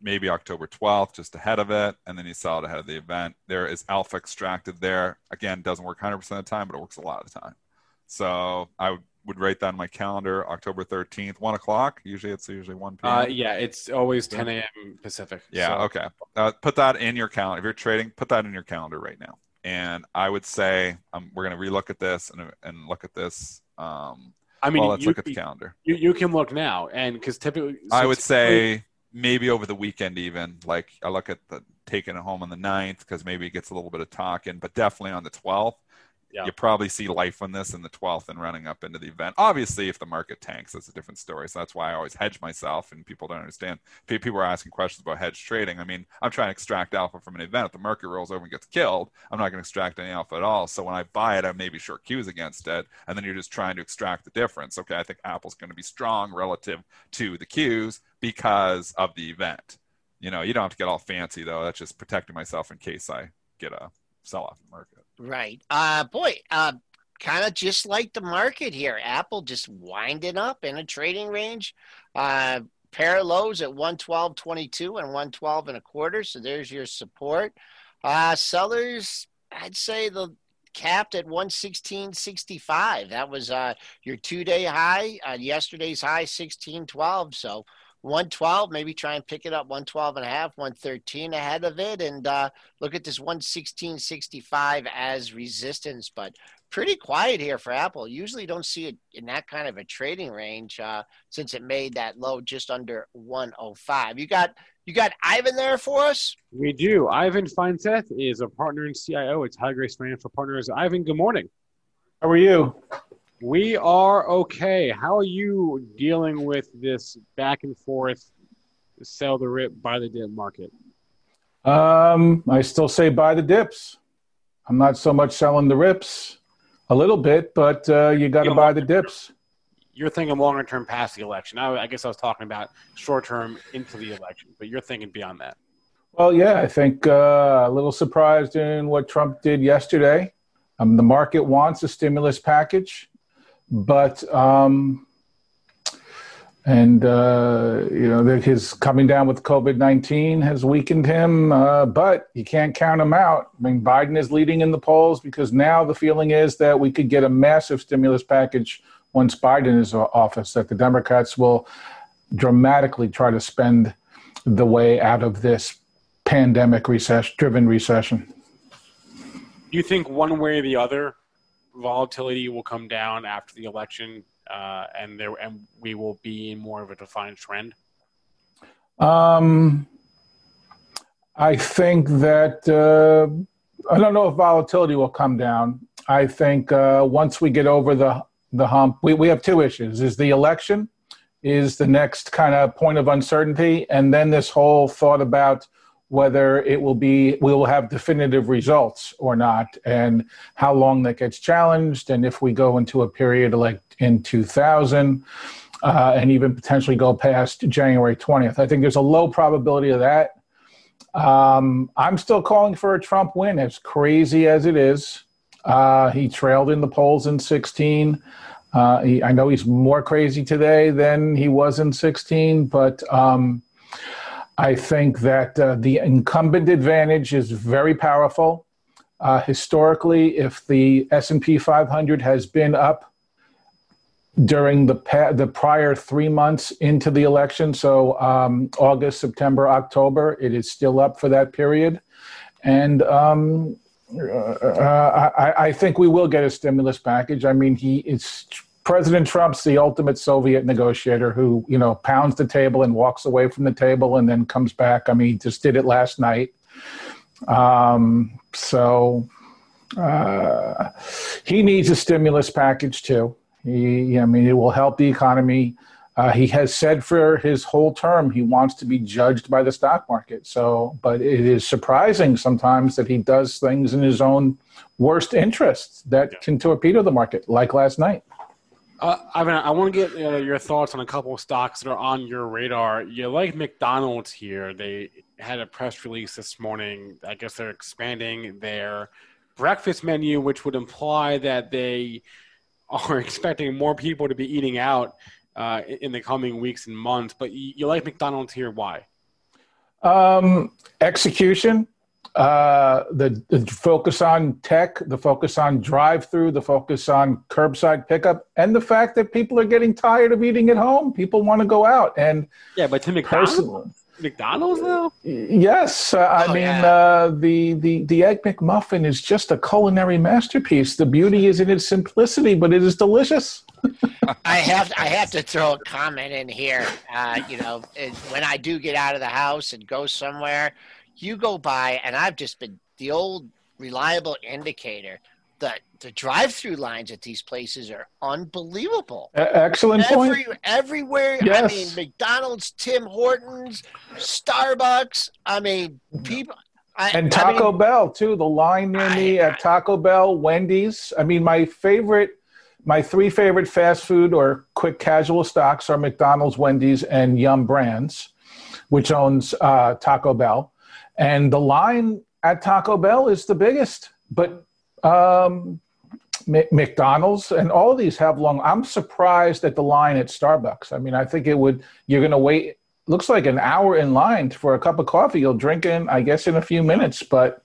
maybe October 12th, just ahead of it, and then you sell it ahead of the event. There is alpha extracted there. Again, doesn't work 100% of the time, but it works a lot of the time. So I would, write that on my calendar, October 13th, 1 o'clock. Usually it's usually 1 p.m. Uh, yeah, it's always 10 a.m. Pacific. Yeah, so. okay. Uh, put that in your calendar. If you're trading, put that in your calendar right now. And I would say um, we're going to relook at this and, and look at this. Um, I mean, well, let's you, look at the calendar. You, you can look now, and because typically, so I would say maybe over the weekend even like i look at the taking it home on the 9th because maybe it gets a little bit of talking but definitely on the 12th yeah. you probably see life on this in the 12th and running up into the event obviously if the market tanks that's a different story so that's why i always hedge myself and people don't understand people are asking questions about hedge trading i mean i'm trying to extract alpha from an event if the market rolls over and gets killed i'm not going to extract any alpha at all so when i buy it i maybe short cues against it and then you're just trying to extract the difference okay i think apple's going to be strong relative to the cues because of the event. You know, you don't have to get all fancy though. That's just protecting myself in case I get a sell off the market. Right. Uh boy, uh kind of just like the market here. Apple just winding up in a trading range. Uh pair lows at 112.22 and 112 and a quarter. So there's your support. Uh sellers, I'd say the capped at 116.65. That was uh your two day high. Uh, yesterday's high 16.12. So 112, maybe try and pick it up 112 and a half, 113 ahead of it, and uh, look at this 116.65 as resistance. But pretty quiet here for Apple. Usually don't see it in that kind of a trading range uh, since it made that low just under 105. You got you got Ivan there for us? We do. Ivan Feinseth is a partner and CIO at Tigress Financial Partners. Ivan, good morning. How are you? We are okay. How are you dealing with this back and forth, sell the rip, buy the dip market? Um, I still say buy the dips. I'm not so much selling the rips, a little bit, but uh, you got to buy the dips. You're thinking longer term past the election. I, I guess I was talking about short term into the election, but you're thinking beyond that. Well, yeah, I think uh, a little surprised in what Trump did yesterday. Um, the market wants a stimulus package but um, and uh, you know his coming down with COVID nineteen has weakened him, uh, but you can't count him out. I mean, Biden is leading in the polls because now the feeling is that we could get a massive stimulus package once Biden is in office. That the Democrats will dramatically try to spend the way out of this pandemic recession-driven recession. Do you think one way or the other volatility will come down after the election, uh, and there and we will be in more of a defined trend? Um, I think that uh, I don't know if volatility will come down. I think uh, once we get over the the hump, we, we have two issues: is the election, is the next kind of point of uncertainty, and then this whole thought about whether it will be we will have definitive results or not and how long that gets challenged and if we go into a period like in 2000 uh, and even potentially go past january 20th i think there's a low probability of that. Um, i'm still calling for a trump win as crazy as it is. Uh, he trailed in the polls in 16 uh, he, i know he's more crazy today than he was in 16 but um, I think that uh, the incumbent advantage is very powerful. Uh, historically, if the S&P 500 has been up during the pa- the prior three months into the election, so um, August, September, October, it is still up for that period, and um, uh, I, I, think we will get a stimulus package. I mean, he is President Trump's the ultimate Soviet negotiator who, you know, pounds the table and walks away from the table and then comes back. I mean, he just did it last night. Um, so uh, he needs a stimulus package too. He, I mean, it will help the economy. Uh, he has said for his whole term he wants to be judged by the stock market. So, but it is surprising sometimes that he does things in his own worst interests that yeah. can torpedo the market, like last night. Uh, Ivan, I want to get uh, your thoughts on a couple of stocks that are on your radar. You like McDonald's here. They had a press release this morning. I guess they're expanding their breakfast menu, which would imply that they are expecting more people to be eating out uh, in the coming weeks and months. But you, like McDonald's here. Why? Um, execution, uh, the, the, focus on tech, the focus on drive-through, the focus on curbside pickup, and the fact that people are getting tired of eating at home. People want to go out, and yeah, but to McDonald's, McDonald's though? Yes, uh, I oh, mean yeah. uh, the the the egg McMuffin is just a culinary masterpiece. The beauty is in its simplicity, but it is delicious. I have I have to throw a comment in here. Uh, you know, when I do get out of the house and go somewhere, you go by, and I've just been the old reliable indicator the the drive-through lines at these places are unbelievable. excellent Every, point. Everywhere. Yes. I mean, McDonald's, Tim Hortons, Starbucks. I mean, people. I, and Taco I mean, Bell too. The line near I, me at Taco Bell, Wendy's. I mean, my favorite, my three favorite fast food or quick casual stocks are McDonald's, Wendy's, and Yum Brands, which owns uh, Taco Bell. And the line at Taco Bell is the biggest, but um, McDonald's and all of these have long. I'm surprised at the line at Starbucks. I mean, I think it would. You're going to wait. Looks like an hour in line for a cup of coffee. You'll drink in, I guess, in a few minutes. But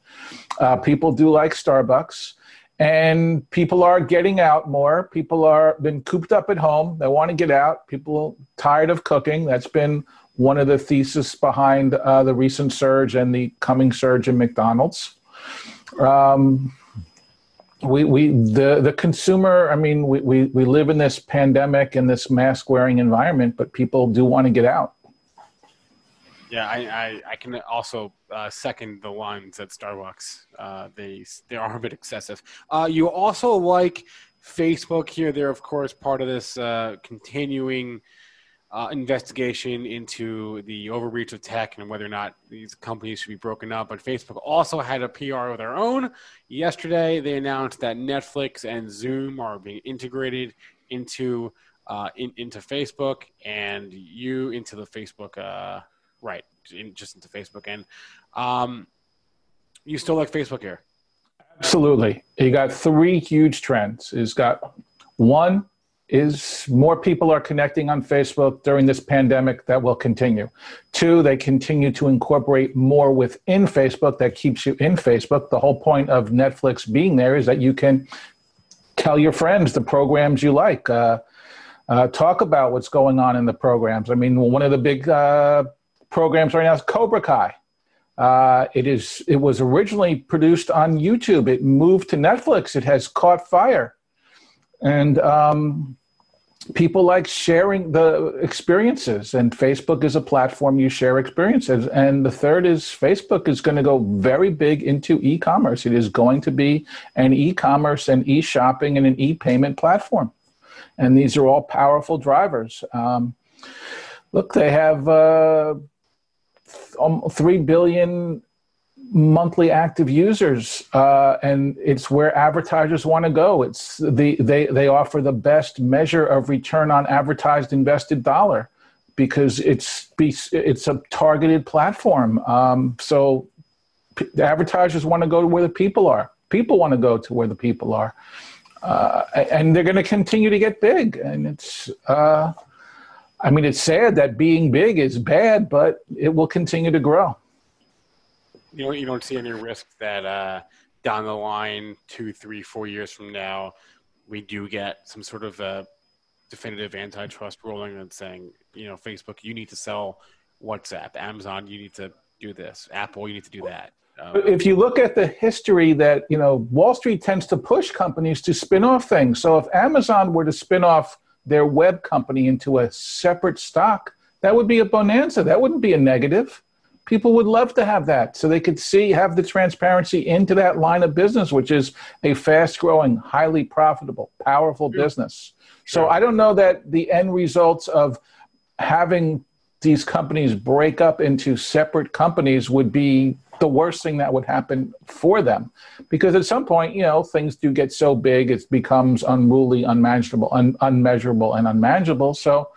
uh, people do like Starbucks, and people are getting out more. People are been cooped up at home. They want to get out. People tired of cooking. That's been one of the thesis behind uh, the recent surge and the coming surge in McDonald's. Um, we, we the the consumer i mean we, we, we live in this pandemic and this mask wearing environment but people do want to get out. Yeah i i, I can also uh, second the lines at starbucks. Uh, they they are a bit excessive. Uh, you also like facebook here. They're of course part of this uh, continuing uh, investigation into the overreach of tech and whether or not these companies should be broken up. But Facebook also had a PR of their own. Yesterday, they announced that Netflix and Zoom are being integrated into uh, in, into Facebook and you into the Facebook, uh, right? In, just into Facebook. And um, you still like Facebook here? Absolutely. You got three huge trends. It's got one is more people are connecting on Facebook during this pandemic that will continue. Two, they continue to incorporate more within Facebook that keeps you in Facebook. The whole point of Netflix being there is that you can tell your friends the programs you like. Uh, uh, talk about what's going on in the programs. I mean, one of the big uh, programs right now is Cobra Kai. Uh, it is. It was originally produced on YouTube. It moved to Netflix. It has caught fire and um, people like sharing the experiences. And facebook is a platform you share experiences. And the third is facebook is going to go very big into e-commerce. It is going to be an e-commerce and e-shopping and an e-payment platform. And these are all powerful drivers. Um, look they have uh, 3 billion monthly active users, uh, and it's where advertisers want to go. It's the they they offer the best measure of return on advertised invested dollar because it's it's a targeted platform. Um, so the advertisers want to go to where the people are. People want to go to where the people are, uh, and they're going to continue to get big. And it's. Uh, I mean, it's sad that being big is bad, but it will continue to grow you don't you don't see any risk that uh, down the line, two, three, four years from now, we do get some sort of a definitive antitrust ruling and saying, you know, Facebook, you need to sell WhatsApp. Amazon, you need to do this. Apple, you need to do that. Um, if you look at the history that you know, Wall Street tends to push companies to spin off things. So if Amazon were to spin off their web company into a separate stock, that would be a bonanza. That wouldn't be a negative people would love to have that so they could see have the transparency into that line of business which is a fast growing highly profitable powerful sure. business. So i don't know that the end results of having these companies break up into separate companies would be the worst thing that would happen for them. Because at some point you know things do get so big it becomes unruly unmanageable un- unmeasurable and unmanageable. So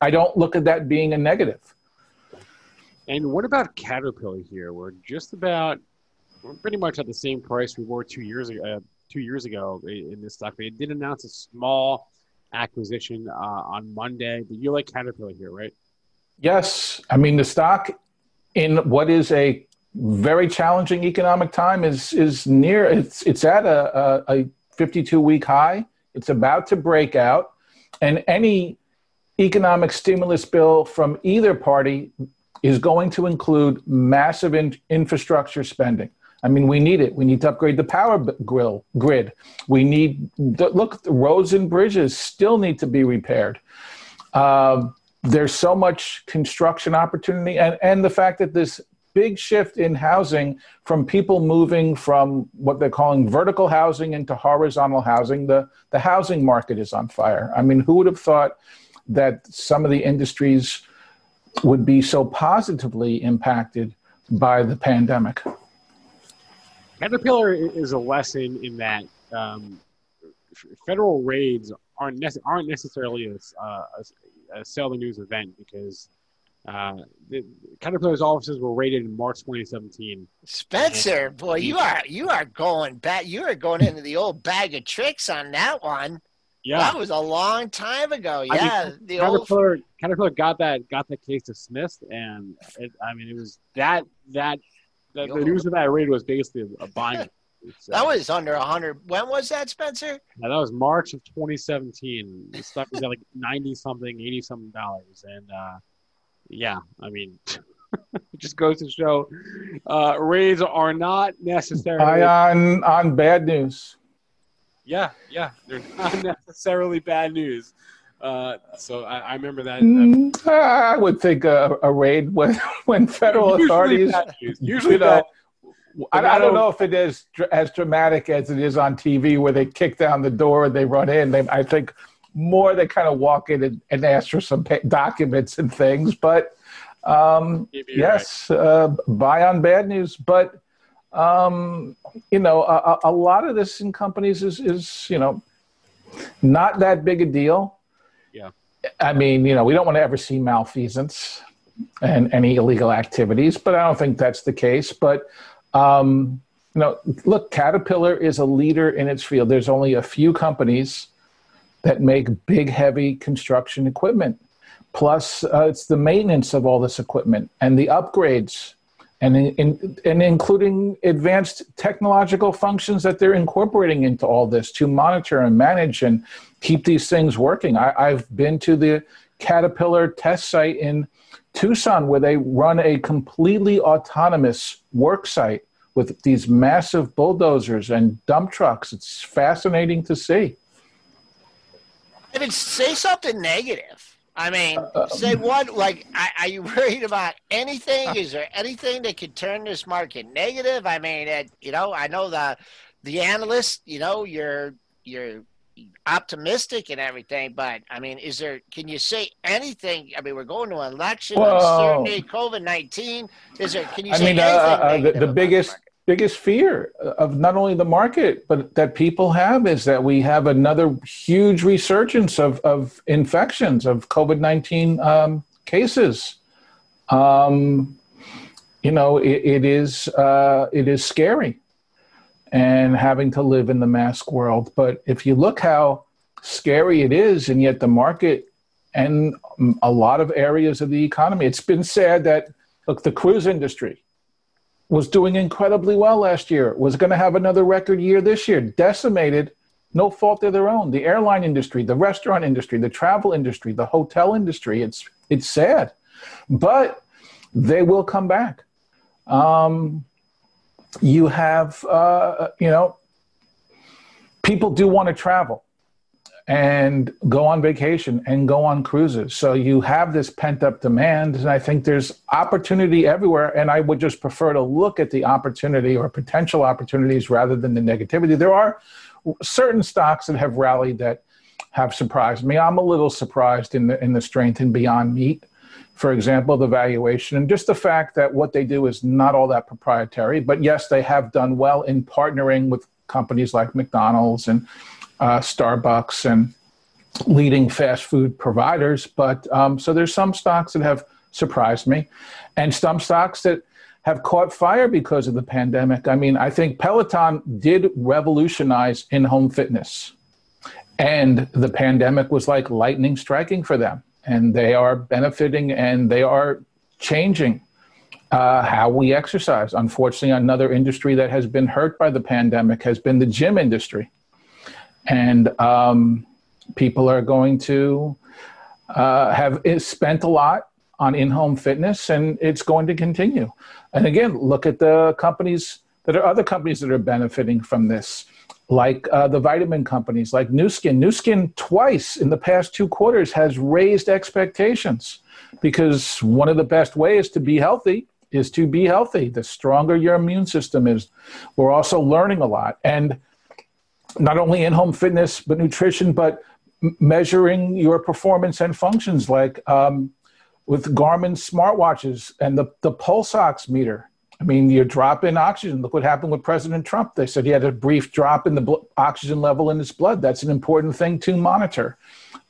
i don't look at that being a negative and what about caterpillar here? We're just about we're pretty much at the same price we were two years ago uh, two years ago in this stock. They did announce a small acquisition uh, on monday but you like caterpillar here right? Yes. I mean the stock in what is a very challenging economic time is is near it's it's at a, a, a 52 week high. It's about to break out. And any economic stimulus bill from either party is going to include massive in, infrastructure spending i mean we need it we need to upgrade the power grill, grid we need look the roads and bridges still need to be repaired uh, there's so much construction opportunity and, and the fact that this big shift in housing from people moving from what they're calling vertical housing into horizontal housing. The, the housing market is on fire. I mean, who would have thought that some of the industries would be so positively impacted by the pandemic? Caterpillar is a lesson in that um, federal raids aren't, nece- aren't necessarily a, a, a sell the news event because uh, the, Caterpillar's offices were raided in March 2017. Spencer, boy, you are you are going back. You are going into the old bag of tricks on that one. Yeah, that was a long time ago. Yeah, mean, the Caterpillar old... Caterpillar got that got the case dismissed, and it, I mean it was that that, that the, the news of that raid was basically a buying. that was under a hundred. When was that, Spencer? Yeah, that was March of 2017. The stuff was at like 90 something, 80 something dollars, and. uh yeah, I mean, it just goes to show uh, raids are not necessarily on on bad news. Yeah, yeah, they're not necessarily bad news. Uh, so I, I, remember that. Mm, I would think a, a raid when when federal usually authorities usually you know, I, I, don't know if it is as dramatic as it is on TV, where they kick down the door and they run in. They, I think more they kind of walk in and, and ask for some documents and things. But um, yes, right. uh, buy on bad news. But um, you know, a, a, lot of this in companies is is you know not that big a deal. Yeah. I mean, you know, we don't want to ever see malfeasance and any illegal activities, but I don't think that's the case. But um, you know, look, Caterpillar is a leader in its field. There's only a few companies that make big, heavy construction equipment. Plus, uh, it's the maintenance of all this equipment and the upgrades, and in, and including advanced technological functions that they're incorporating into all this to monitor and manage and keep these things working. I, I've been to the Caterpillar test site in Tucson where they run a completely autonomous work site with these massive bulldozers and dump trucks. It's fascinating to see. If it's say something negative. I mean, uh, say what? Like, are you worried about anything? Is there anything that could turn this market negative? I mean, it, you know, I know the the analyst. You know, you're you're optimistic and everything, but I mean, is there? Can you say anything? I mean, we're going to an election, uncertainty, COVID nineteen. Is there? Can you say I mean, uh, anything? Uh, the, the biggest biggest fear of not only the market but that people have is that we have another huge resurgence of, of infections of covid-19 um, cases. Um, you know it, it is uh, it is scary and having to live in the mask world. But if you look how scary it is and yet the market and a lot of areas of the economy it's been said that look the cruise industry was doing incredibly well last year, was going to have another record year this year, decimated, no fault of their own. The airline industry, the restaurant industry, the travel industry, the hotel industry, it's, it's sad. But they will come back. Um, you have, uh, you know, people do want to travel and go on vacation and go on cruises. So you have this pent up demand. And I think there's opportunity everywhere. And I would just prefer to look at the opportunity or potential opportunities rather than the negativity. There are certain stocks that have rallied that have surprised me. I'm a little surprised in the in the strength in Beyond Meat, for example, the valuation and just the fact that what they do is not all that proprietary. But yes, they have done well in partnering with companies like McDonald's and uh, Starbucks and leading fast food providers. But um, so there's some stocks that have surprised me, and some stocks that have caught fire because of the pandemic. I mean, I think Peloton did revolutionize in home fitness. And the pandemic was like lightning striking for them. And they are benefiting and they are changing uh, how we exercise. Unfortunately, another industry that has been hurt by the pandemic has been the gym industry. And um, people are going to uh, have spent a lot on in-home fitness and it's going to continue and again look at the companies that are other companies that are benefiting from this like uh, the vitamin companies like Nu Skin. Nu Skin twice in the past two quarters has raised expectations because one of the best ways to be healthy is to be healthy. The stronger your immune system is. We're also learning a lot. And not only in home fitness, but nutrition, but measuring your performance and functions like um, with Garmin smartwatches and the, the pulse ox meter. I mean, you drop in oxygen. Look what happened with President Trump. They said he had a brief drop in the bl- oxygen level in his blood. That's an important thing to monitor.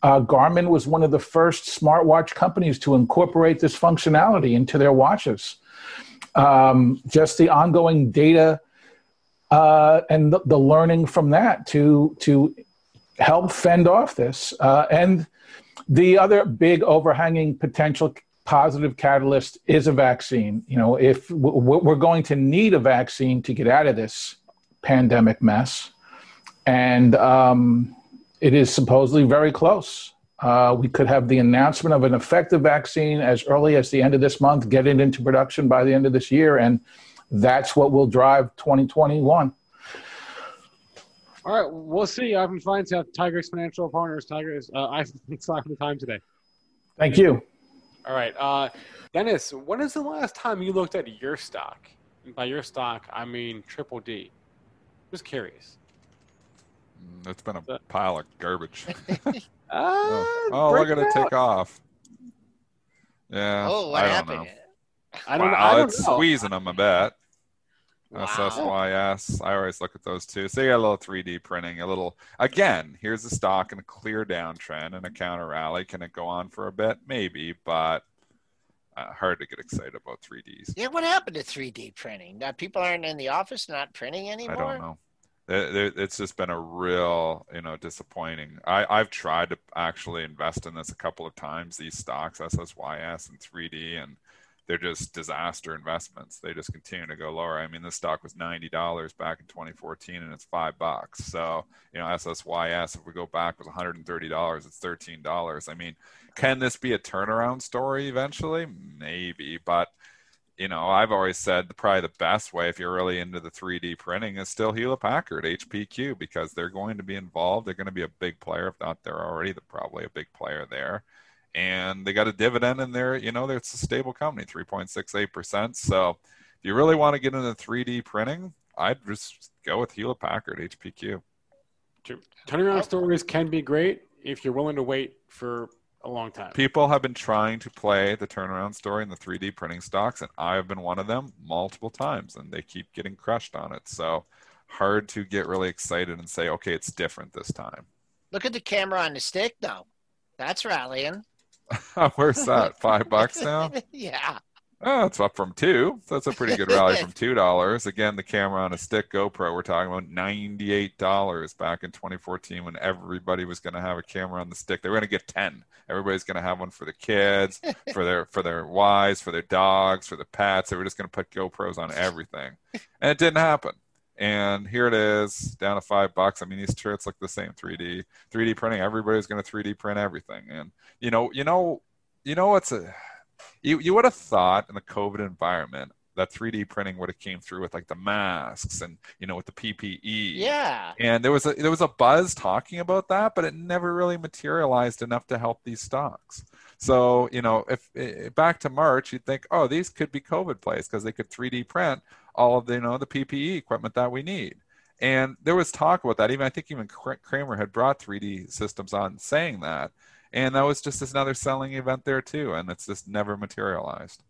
Uh, Garmin was one of the first smartwatch companies to incorporate this functionality into their watches. Um, just the ongoing data uh, and the, the, learning from that to to help fend off this. Uh, and the other big overhanging potential positive catalyst is a vaccine. You know, if we're going to need a vaccine to get out of this pandemic mess, and um, it is supposedly very close. Uh, we could have the announcement of an effective vaccine as early as the end of this month, get it into production by the end of this year, and that's what will drive 2021. All right, we'll see. Ivan Feinseth, Tigress Financial Partners. Tigress, uh, Ivan, thanks a lot for the time today. Thank you. All right, uh, Dennis. When is the last time you looked at your stock? And by your stock, I mean Triple D. Just curious. Mm, it's been a pile of garbage. uh, oh, oh look at it take off. Yeah. Oh, what I happened? Know. I don't, wow, I don't it's know. squeezing them a bit. Wow. SSYS. I always look at those too. So you got a little 3D printing, a little. Again, here's a stock in a clear downtrend and a counter rally. Can it go on for a bit? Maybe, but uh, hard to get excited about 3Ds. Yeah, what happened to 3D printing? Now people aren't in the office, not printing anymore. I don't know. It, it's just been a real, you know, disappointing. I, I've tried to actually invest in this a couple of times. These stocks, SSYS and 3D, and they're just disaster investments. They just continue to go lower. I mean, this stock was ninety dollars back in 2014, and it's five bucks. So, you know, SSYS, if we go back, was 130 dollars. It's 13 dollars. I mean, can this be a turnaround story eventually? Maybe, but you know, I've always said probably the best way if you're really into the 3D printing is still Hewlett Packard, HPQ, because they're going to be involved. They're going to be a big player. If not, they're already the, probably a big player there and they got a dividend in there. You know, it's a stable company, 3.68%. So if you really want to get into 3D printing, I'd just go with Hewlett Packard, HPQ. True. Turnaround stories can be great if you're willing to wait for a long time. People have been trying to play the turnaround story in the 3D printing stocks, and I have been one of them multiple times, and they keep getting crushed on it. So hard to get really excited and say, okay, it's different this time. Look at the camera on the stick, though. That's rallying. Where's that? Five bucks now? yeah. Oh, it's up from two. So that's a pretty good rally from two dollars. Again, the camera on a stick GoPro, we're talking about ninety-eight dollars back in 2014 when everybody was going to have a camera on the stick. They were going to get ten. Everybody's going to have one for the kids, for their for their wives, for their dogs, for the pets. They were just going to put GoPros on everything, and it didn't happen. And here it is, down to five bucks. I mean, these shirts look the same 3D, 3D printing. Everybody's going to 3D print everything. And you know, you know, you know what's a you you would have thought in the COVID environment that 3D printing would have came through with like the masks and you know with the PPE. Yeah. And there was a there was a buzz talking about that, but it never really materialized enough to help these stocks. So you know, if, if back to March, you'd think, oh, these could be COVID plays because they could 3D print all of the you know the PPE equipment that we need. And there was talk about that. Even I think even Cramer had brought 3D systems on saying that, and that was just another selling event there too, and it's just never materialized.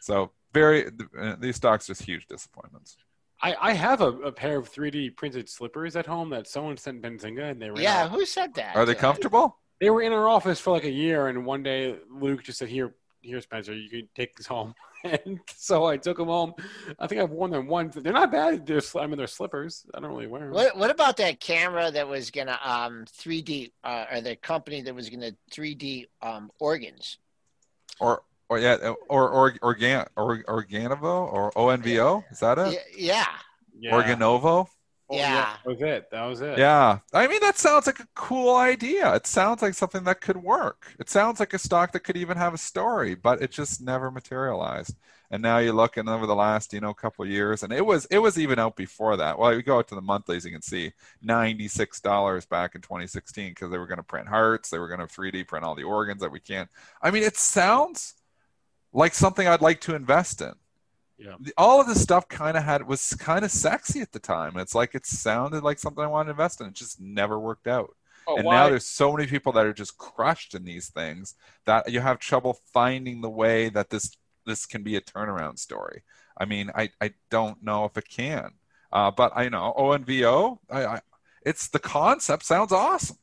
So very uh, these stocks just huge disappointments. I, I have a, a, pair of 3D printed slippers at home that someone sent Benzinga, and they were yeah. Who said that? Are they comfortable? They were in our office for like a year, and one day Luke just said, "Here, here, Spencer, you can take this home." And so I took them home. I think I've worn them once. They're not bad. They're I mean they're slippers. I don't really wear them. What, what about that camera that was gonna um 3D uh, or the company that was gonna 3D um organs? Or or yeah or or organ or organovo or onvo is that it? Yeah. yeah. Organovo. Oh, yeah. That was it. That was it. Yeah. I mean, that sounds like a cool idea. It sounds like something that could work. It sounds like a stock that could even have a story, but it just never materialized. And now you're looking over the last, you know, couple years, and it was it was even out before that. Well, you go out to the monthlies, you can see ninety six dollars back in 2016 because they were going to print hearts, they were going to 3D print all the organs that we can't. I mean, it sounds like something I'd like to invest in yeah. all of this stuff kind of had was kind of sexy at the time. It's like it sounded like something I wanted to invest in. It just never worked out. Oh, and why? now there's so many people that are just crushed in these things that you have trouble finding the way that this this can be a turnaround story. I mean, I, I don't know if it can, uh, but I know ONVO. I, I, it's the concept sounds awesome.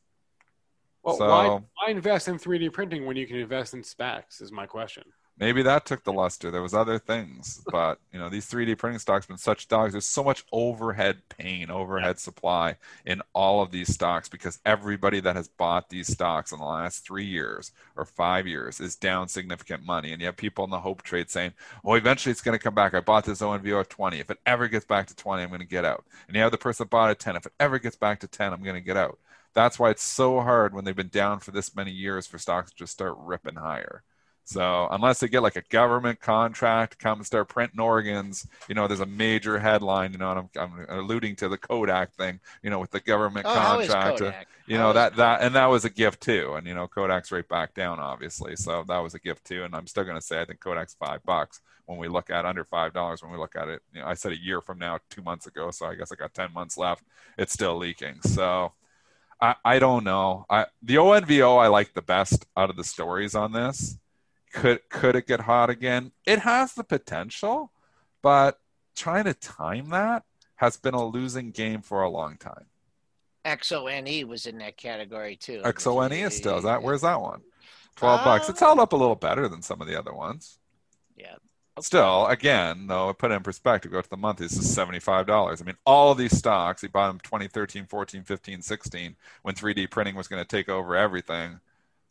Well, so, why, why invest in 3D printing when you can invest in SPACs? Is my question maybe that took the luster. There was other things, but you know, these 3D printing stocks been such dogs. There's so much overhead pain, overhead supply in all of these stocks because everybody that has bought these stocks in the last three years or five years is down significant money. And you have people in the hope trade saying, "Oh, eventually it's going to come back. I bought this ONVO at 20. If it ever gets back to 20, I'm going to get out." And you have the person that bought at 10. If it ever gets back to 10, I'm going to get out. That's why it's so hard when they've been down for this many years for stocks to just start ripping higher. So unless they get like a government contract, come and start printing organs, you know, there's a major headline, you know, and I'm, I'm alluding to the Kodak thing, you know, with the government oh, contract, uh, you know, that, that, and that was a gift too. And, you know, Kodak's right back down, obviously. So that was a gift too. And I'm still going to say, I think Kodak's five bucks when we look at under five dollars when we look at it you know i said a year from now two months ago so i guess i got 10 months left it's still leaking so i, I don't know I, the onvo i like the best out of the stories on this could could it get hot again? It has the potential, but trying to time that has been a losing game for a long time. XONE was in that category too. XONE is still that where's that one? Twelve uh, bucks. It's held up a little better than some of the other ones. Yeah. Okay. Still, again, though, put it in perspective, go to the month, this is $75. I mean, all of these stocks, he bought them 2013, 14, 15, 16, when 3D printing was going to take over everything,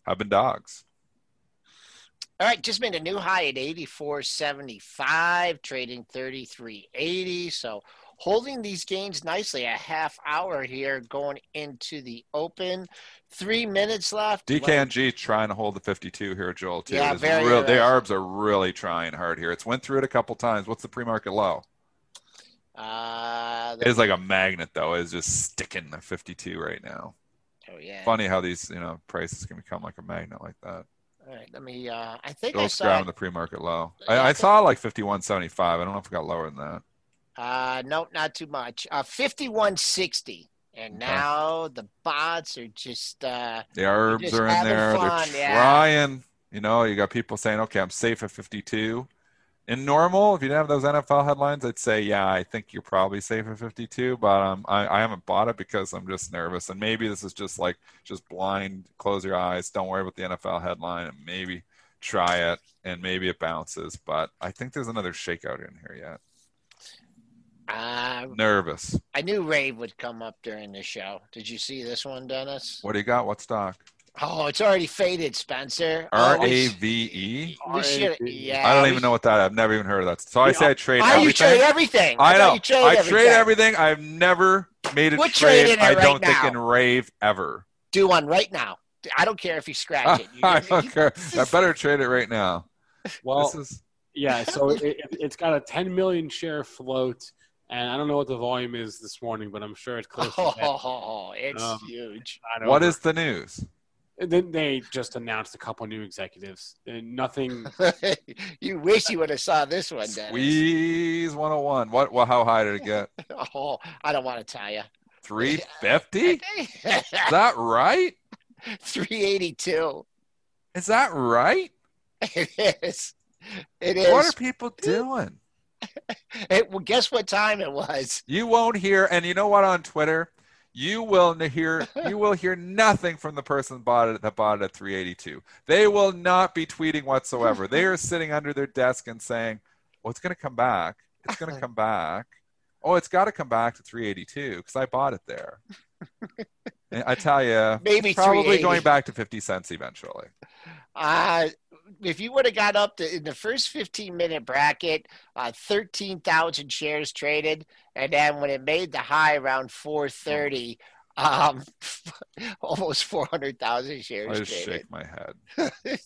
have been dogs. All right, just made a new high at 84.75, trading 33.80. So holding these gains nicely. A half hour here going into the open. Three minutes left. DKNG trying to hold the 52 here, Joel. Too. Yeah, very real, the Arbs are really trying hard here. It's went through it a couple times. What's the pre-market low? Uh, it's like a magnet though. It's just sticking the 52 right now. Oh yeah. Funny how these you know prices can become like a magnet like that. All right, let me. Uh, I think Go I saw the pre-market low. I, I, saw like fifty-one seventy-five. I don't know if it got lower than that. Uh, no, not too much. Uh, fifty-one sixty. And okay. now the bots are just uh, the arbs are in there. Fun, They're trying. Yeah. You know, you got people saying, "Okay, I'm safe at 52." In normal, if you didn't have those NFL headlines, I'd say, yeah, I think you're probably safe at 52, but um, I, I haven't bought it because I'm just nervous. And maybe this is just like, just blind, close your eyes, don't worry about the NFL headline, and maybe try it, and maybe it bounces. But I think there's another shakeout in here yet. Uh, nervous. I knew Rave would come up during the show. Did you see this one, Dennis? What do you got? What stock? Oh, it's already faded, Spencer. R A V E. Yeah. I don't even know what that. I've never even heard of that. So I say I trade. Why everything. you trade everything? I, I know. Trade I everything. trade everything. I've never made a We're trade. I right don't now. think in rave ever. Do one right now. I don't care if you scratch it. You, I don't care. I better trade it right now. Well, is... yeah. So it, it's got a 10 million share float. And I don't know what the volume is this morning, but I'm sure it's close. Oh, it's um, huge. What is the news? And then they just announced a couple new executives. And nothing. you wish you would have saw this one, Dennis. Squeeze 101. What? Well, how high did it get? Oh, I don't want to tell you. 350? Is that right? 382. Is that right? It is. It is. What are people doing? It, well, guess what time it was? You won't hear, and you know what? On Twitter, you will hear you will hear nothing from the person bought it that bought it at 382. They will not be tweeting whatsoever. They are sitting under their desk and saying, "Well, it's going to come back. It's going to come back. Oh, it's got to come back to 382 because I bought it there." I tell you, Maybe probably going back to 50 cents eventually. Uh, if you would have got up to in the first 15 minute bracket, uh, 13,000 shares traded. And then when it made the high around 430, um, almost 400,000 shares. I just traded. shake my head.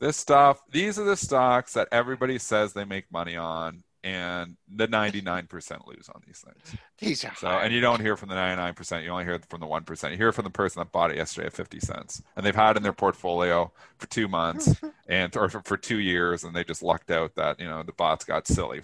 this stuff, these are the stocks that everybody says they make money on, and the 99% lose on these things. These are So, hard. and you don't hear from the 99%, you only hear from the 1%. You hear from the person that bought it yesterday at 50 cents, and they've had it in their portfolio for two months and or for, for two years, and they just lucked out that, you know, the bots got silly.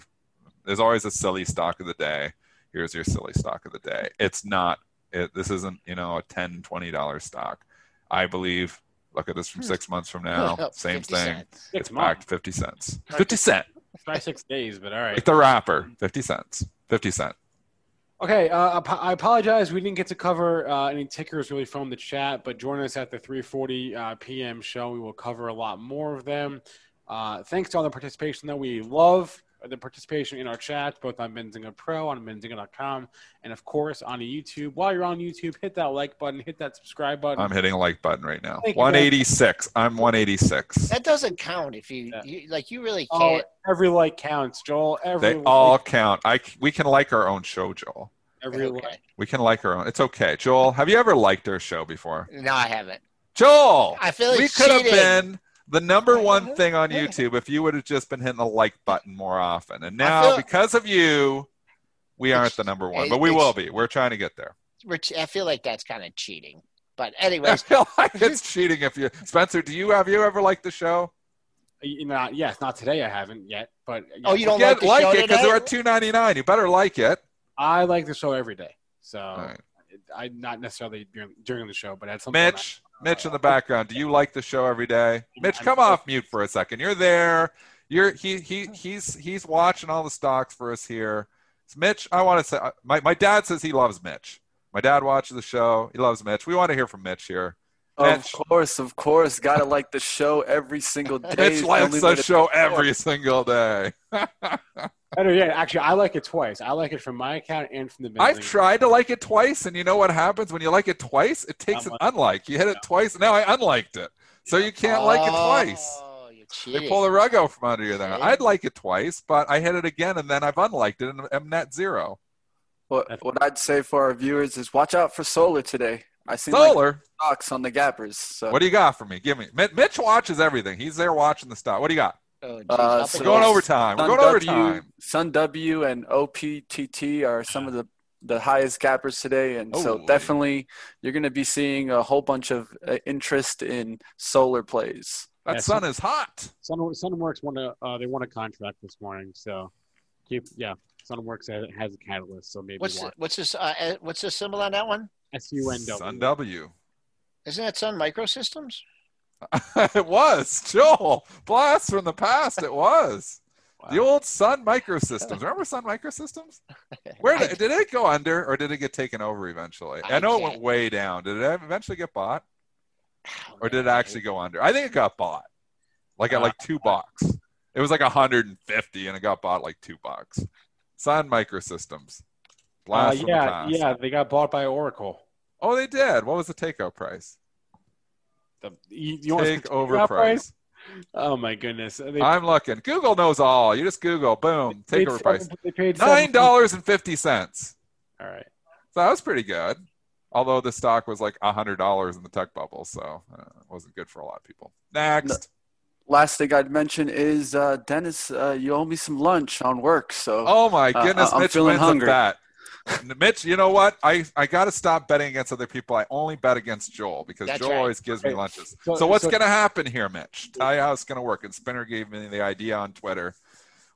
There's always a silly stock of the day. Here's your silly stock of the day. It's not, it, this isn't, you know, a 10 $20 stock. I believe, look at this from hmm. six months from now, same thing. cents. Six It's back to 50 cents. 50 cent. Try six days, but all right. Like the wrapper, 50 cents. 50 cent. Okay, uh, I apologize. We didn't get to cover uh, any tickers really from the chat, but join us at the 3:40 uh, p.m. show. We will cover a lot more of them. Uh, thanks to all the participation that we love Uh, the participation in our chat, both on Benzinga Pro, on Benzinga.com, and of course on YouTube. While you're on YouTube, hit that like button, hit that subscribe button. I'm hitting a like button right now. Thank you, 186. I'm 186. That doesn't count if you, Yeah. you like. You really oh, can't. every like counts, Joel. Every They like, all count. I c- we can like our own show, Joel. every Okay. like. We can like our own. It's okay, Joel. Have you ever liked our show before, No, I haven't. Joel? I feel like we could have been the number one oh, thing on YouTube if you would have just been hitting the like button more often. And now, feel- because of you, we aren't the number one, but we it's- will be. We're trying to get there. Which I feel like that's kind of cheating. But I anyways, feel like it's cheating if you, Spencer. Do you have you ever liked the show? Uh, you know, yes, not today. I haven't yet, but Oh, you don't Get, like the show it because today? they're at two ninety nine. You better like it. I like the show every day. So All right. I not necessarily during, during the show, but at some point. Mitch, Mitch in the background. Do you like the show every day? Mitch, come off mute for a second. You're there. You're he he he's he's watching all the stocks for us here. So Mitch, I want to say uh, my, my dad says he loves Mitch. My dad watches the show. He loves Mitch. We want to hear from Mitch here. Of course, of course. Gotta like the show every single day. Mitch It's likes the show every single day. Better yet, actually, I like it twice. I like it from my account and from the. I've Benzinga. tried to like it twice, and you know what happens when you like it twice? It takes an Unlike. unlike. You hit it twice, now I unliked it. So you can't like it oh, twice. Oh, you're They cheating. pull the rug out from under you there. I'd like it twice, but I hit it again and then I've unliked it and I'm net zero. What, what I'd say for our viewers is watch out for solar today. I seen like Solar, stocks on the gappers. So what do you got for me? Give me. Mitch watches everything. He's there watching the stock. What do you got? Oh, Uh, up We're so- going down. overtime. We're Sun going W, overtime. Sun W and OPTT are some of the the highest gappers today, and Holy. so definitely you're going to be seeing a whole bunch of uh, interest in solar plays. That Yeah, sun so- is hot. Sun, Sunworks won a uh, they won a contract this morning, so keep yeah. Sunworks has, has a catalyst, so maybe What's the, what's this? Uh, uh, what's the symbol on that one? S U N Sun W. W. Isn't that Sun Microsystems? it was Joel. Blast from the past. It was the old Sun Microsystems. Remember Sun Microsystems? Where did, did it go under, or did it get taken over eventually? I, I know it went way down. Did it eventually get bought? Oh, or did it actually go under? I think it got bought, like at Uh, like two bucks. It was like 150, and it got bought like two bucks. Sun Microsystems, Uh, blast from the yeah, yeah, they got bought by Oracle. Oh, they did. What was the takeout price? The, you, you want to Takeover price. Oh my goodness! They, I'm looking. Google knows all. You just Google, boom, take over price. They paid Nine dollars and fifty cents. All right. So that was pretty good. Although the stock was like hundred dollars in the tech bubble, so uh, it wasn't good for a lot of people. Next. Last thing I'd mention is uh, Dennis, uh, you owe me some lunch on work, so Oh my Uh, goodness, I'm Mitch feeling wins hungry. a bet. Mitch, you know what? I, I got to stop betting against other people. I only bet against Joel because That's Joel right. always gives me lunches. So- So, what's so- going to happen here, Mitch? Tell you how it's going to work. And Spinner gave me the idea on Twitter.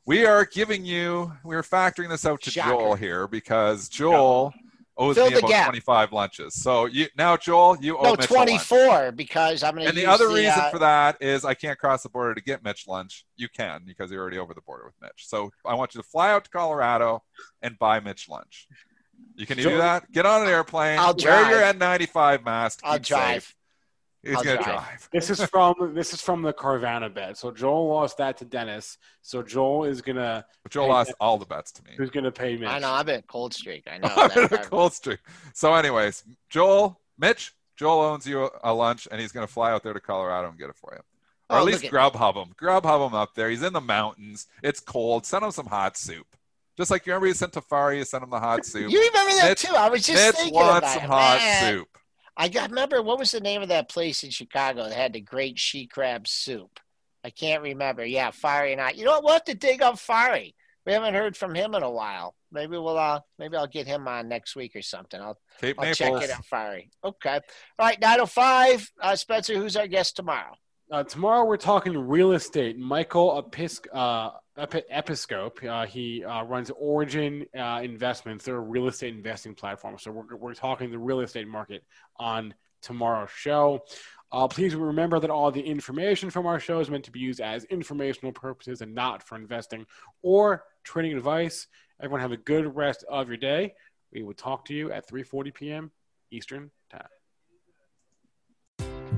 We are giving you, we're factoring this out to Shocker. Joel here because Joel owes Fill me the about gap. 25 lunches. So you now, Joel, you owe No, Mitch a lunch. 24 because I'm going to And the other the, reason uh, for that is I can't cross the border to get Mitch lunch. You can because you're already over the border with Mitch. So I want you to fly out to Colorado and buy Mitch lunch. You can do that? Get on an airplane. I'll drive. wear your drive. N95 mask. I'll drive. safe. He's I'll gonna drive. drive. This is from this is from the Carvana bet. So Joel lost that to Dennis. So Joel is gonna But Joel Hey, lost all the bets to me. who's gonna pay me? I know. I'm in a cold streak. I know. I'm in that. a cold streak. So, anyways, Joel, Mitch, Joel owns you a, a lunch, and he's gonna fly out there to Colorado and get it for you. Or Oh, at least look Grubhub him. Grubhub him up there. He's in the mountains. It's cold. Send him some hot soup. Just like you remember you sent Tafari, you sent him the hot soup. You remember that Mitch- too? I was just Mitch thinking wants about some it. hot Man, soup. I got remember what was the name of that place in Chicago that had the great she crab soup? I can't remember. Yeah, Fiery and I. You know what? We'll have to dig up Fiery. We haven't heard from him in a while. Maybe we'll uh maybe I'll get him on next week or something. I'll I'll check it out, Fiery. Okay. All right, 905. Uh Spencer, who's our guest tomorrow? Uh, tomorrow we're talking real estate. Michael Episc- uh, Epi- Episcope. Uh, he uh, runs Origin uh, Investments. They're a real estate investing platform. So we're, we're talking the real estate market on tomorrow's show. Uh, please remember that all the information from our show is meant to be used as informational purposes and not for investing or trading advice. Everyone have a good rest of your day. We will talk to you at 3:40 p.m. Eastern.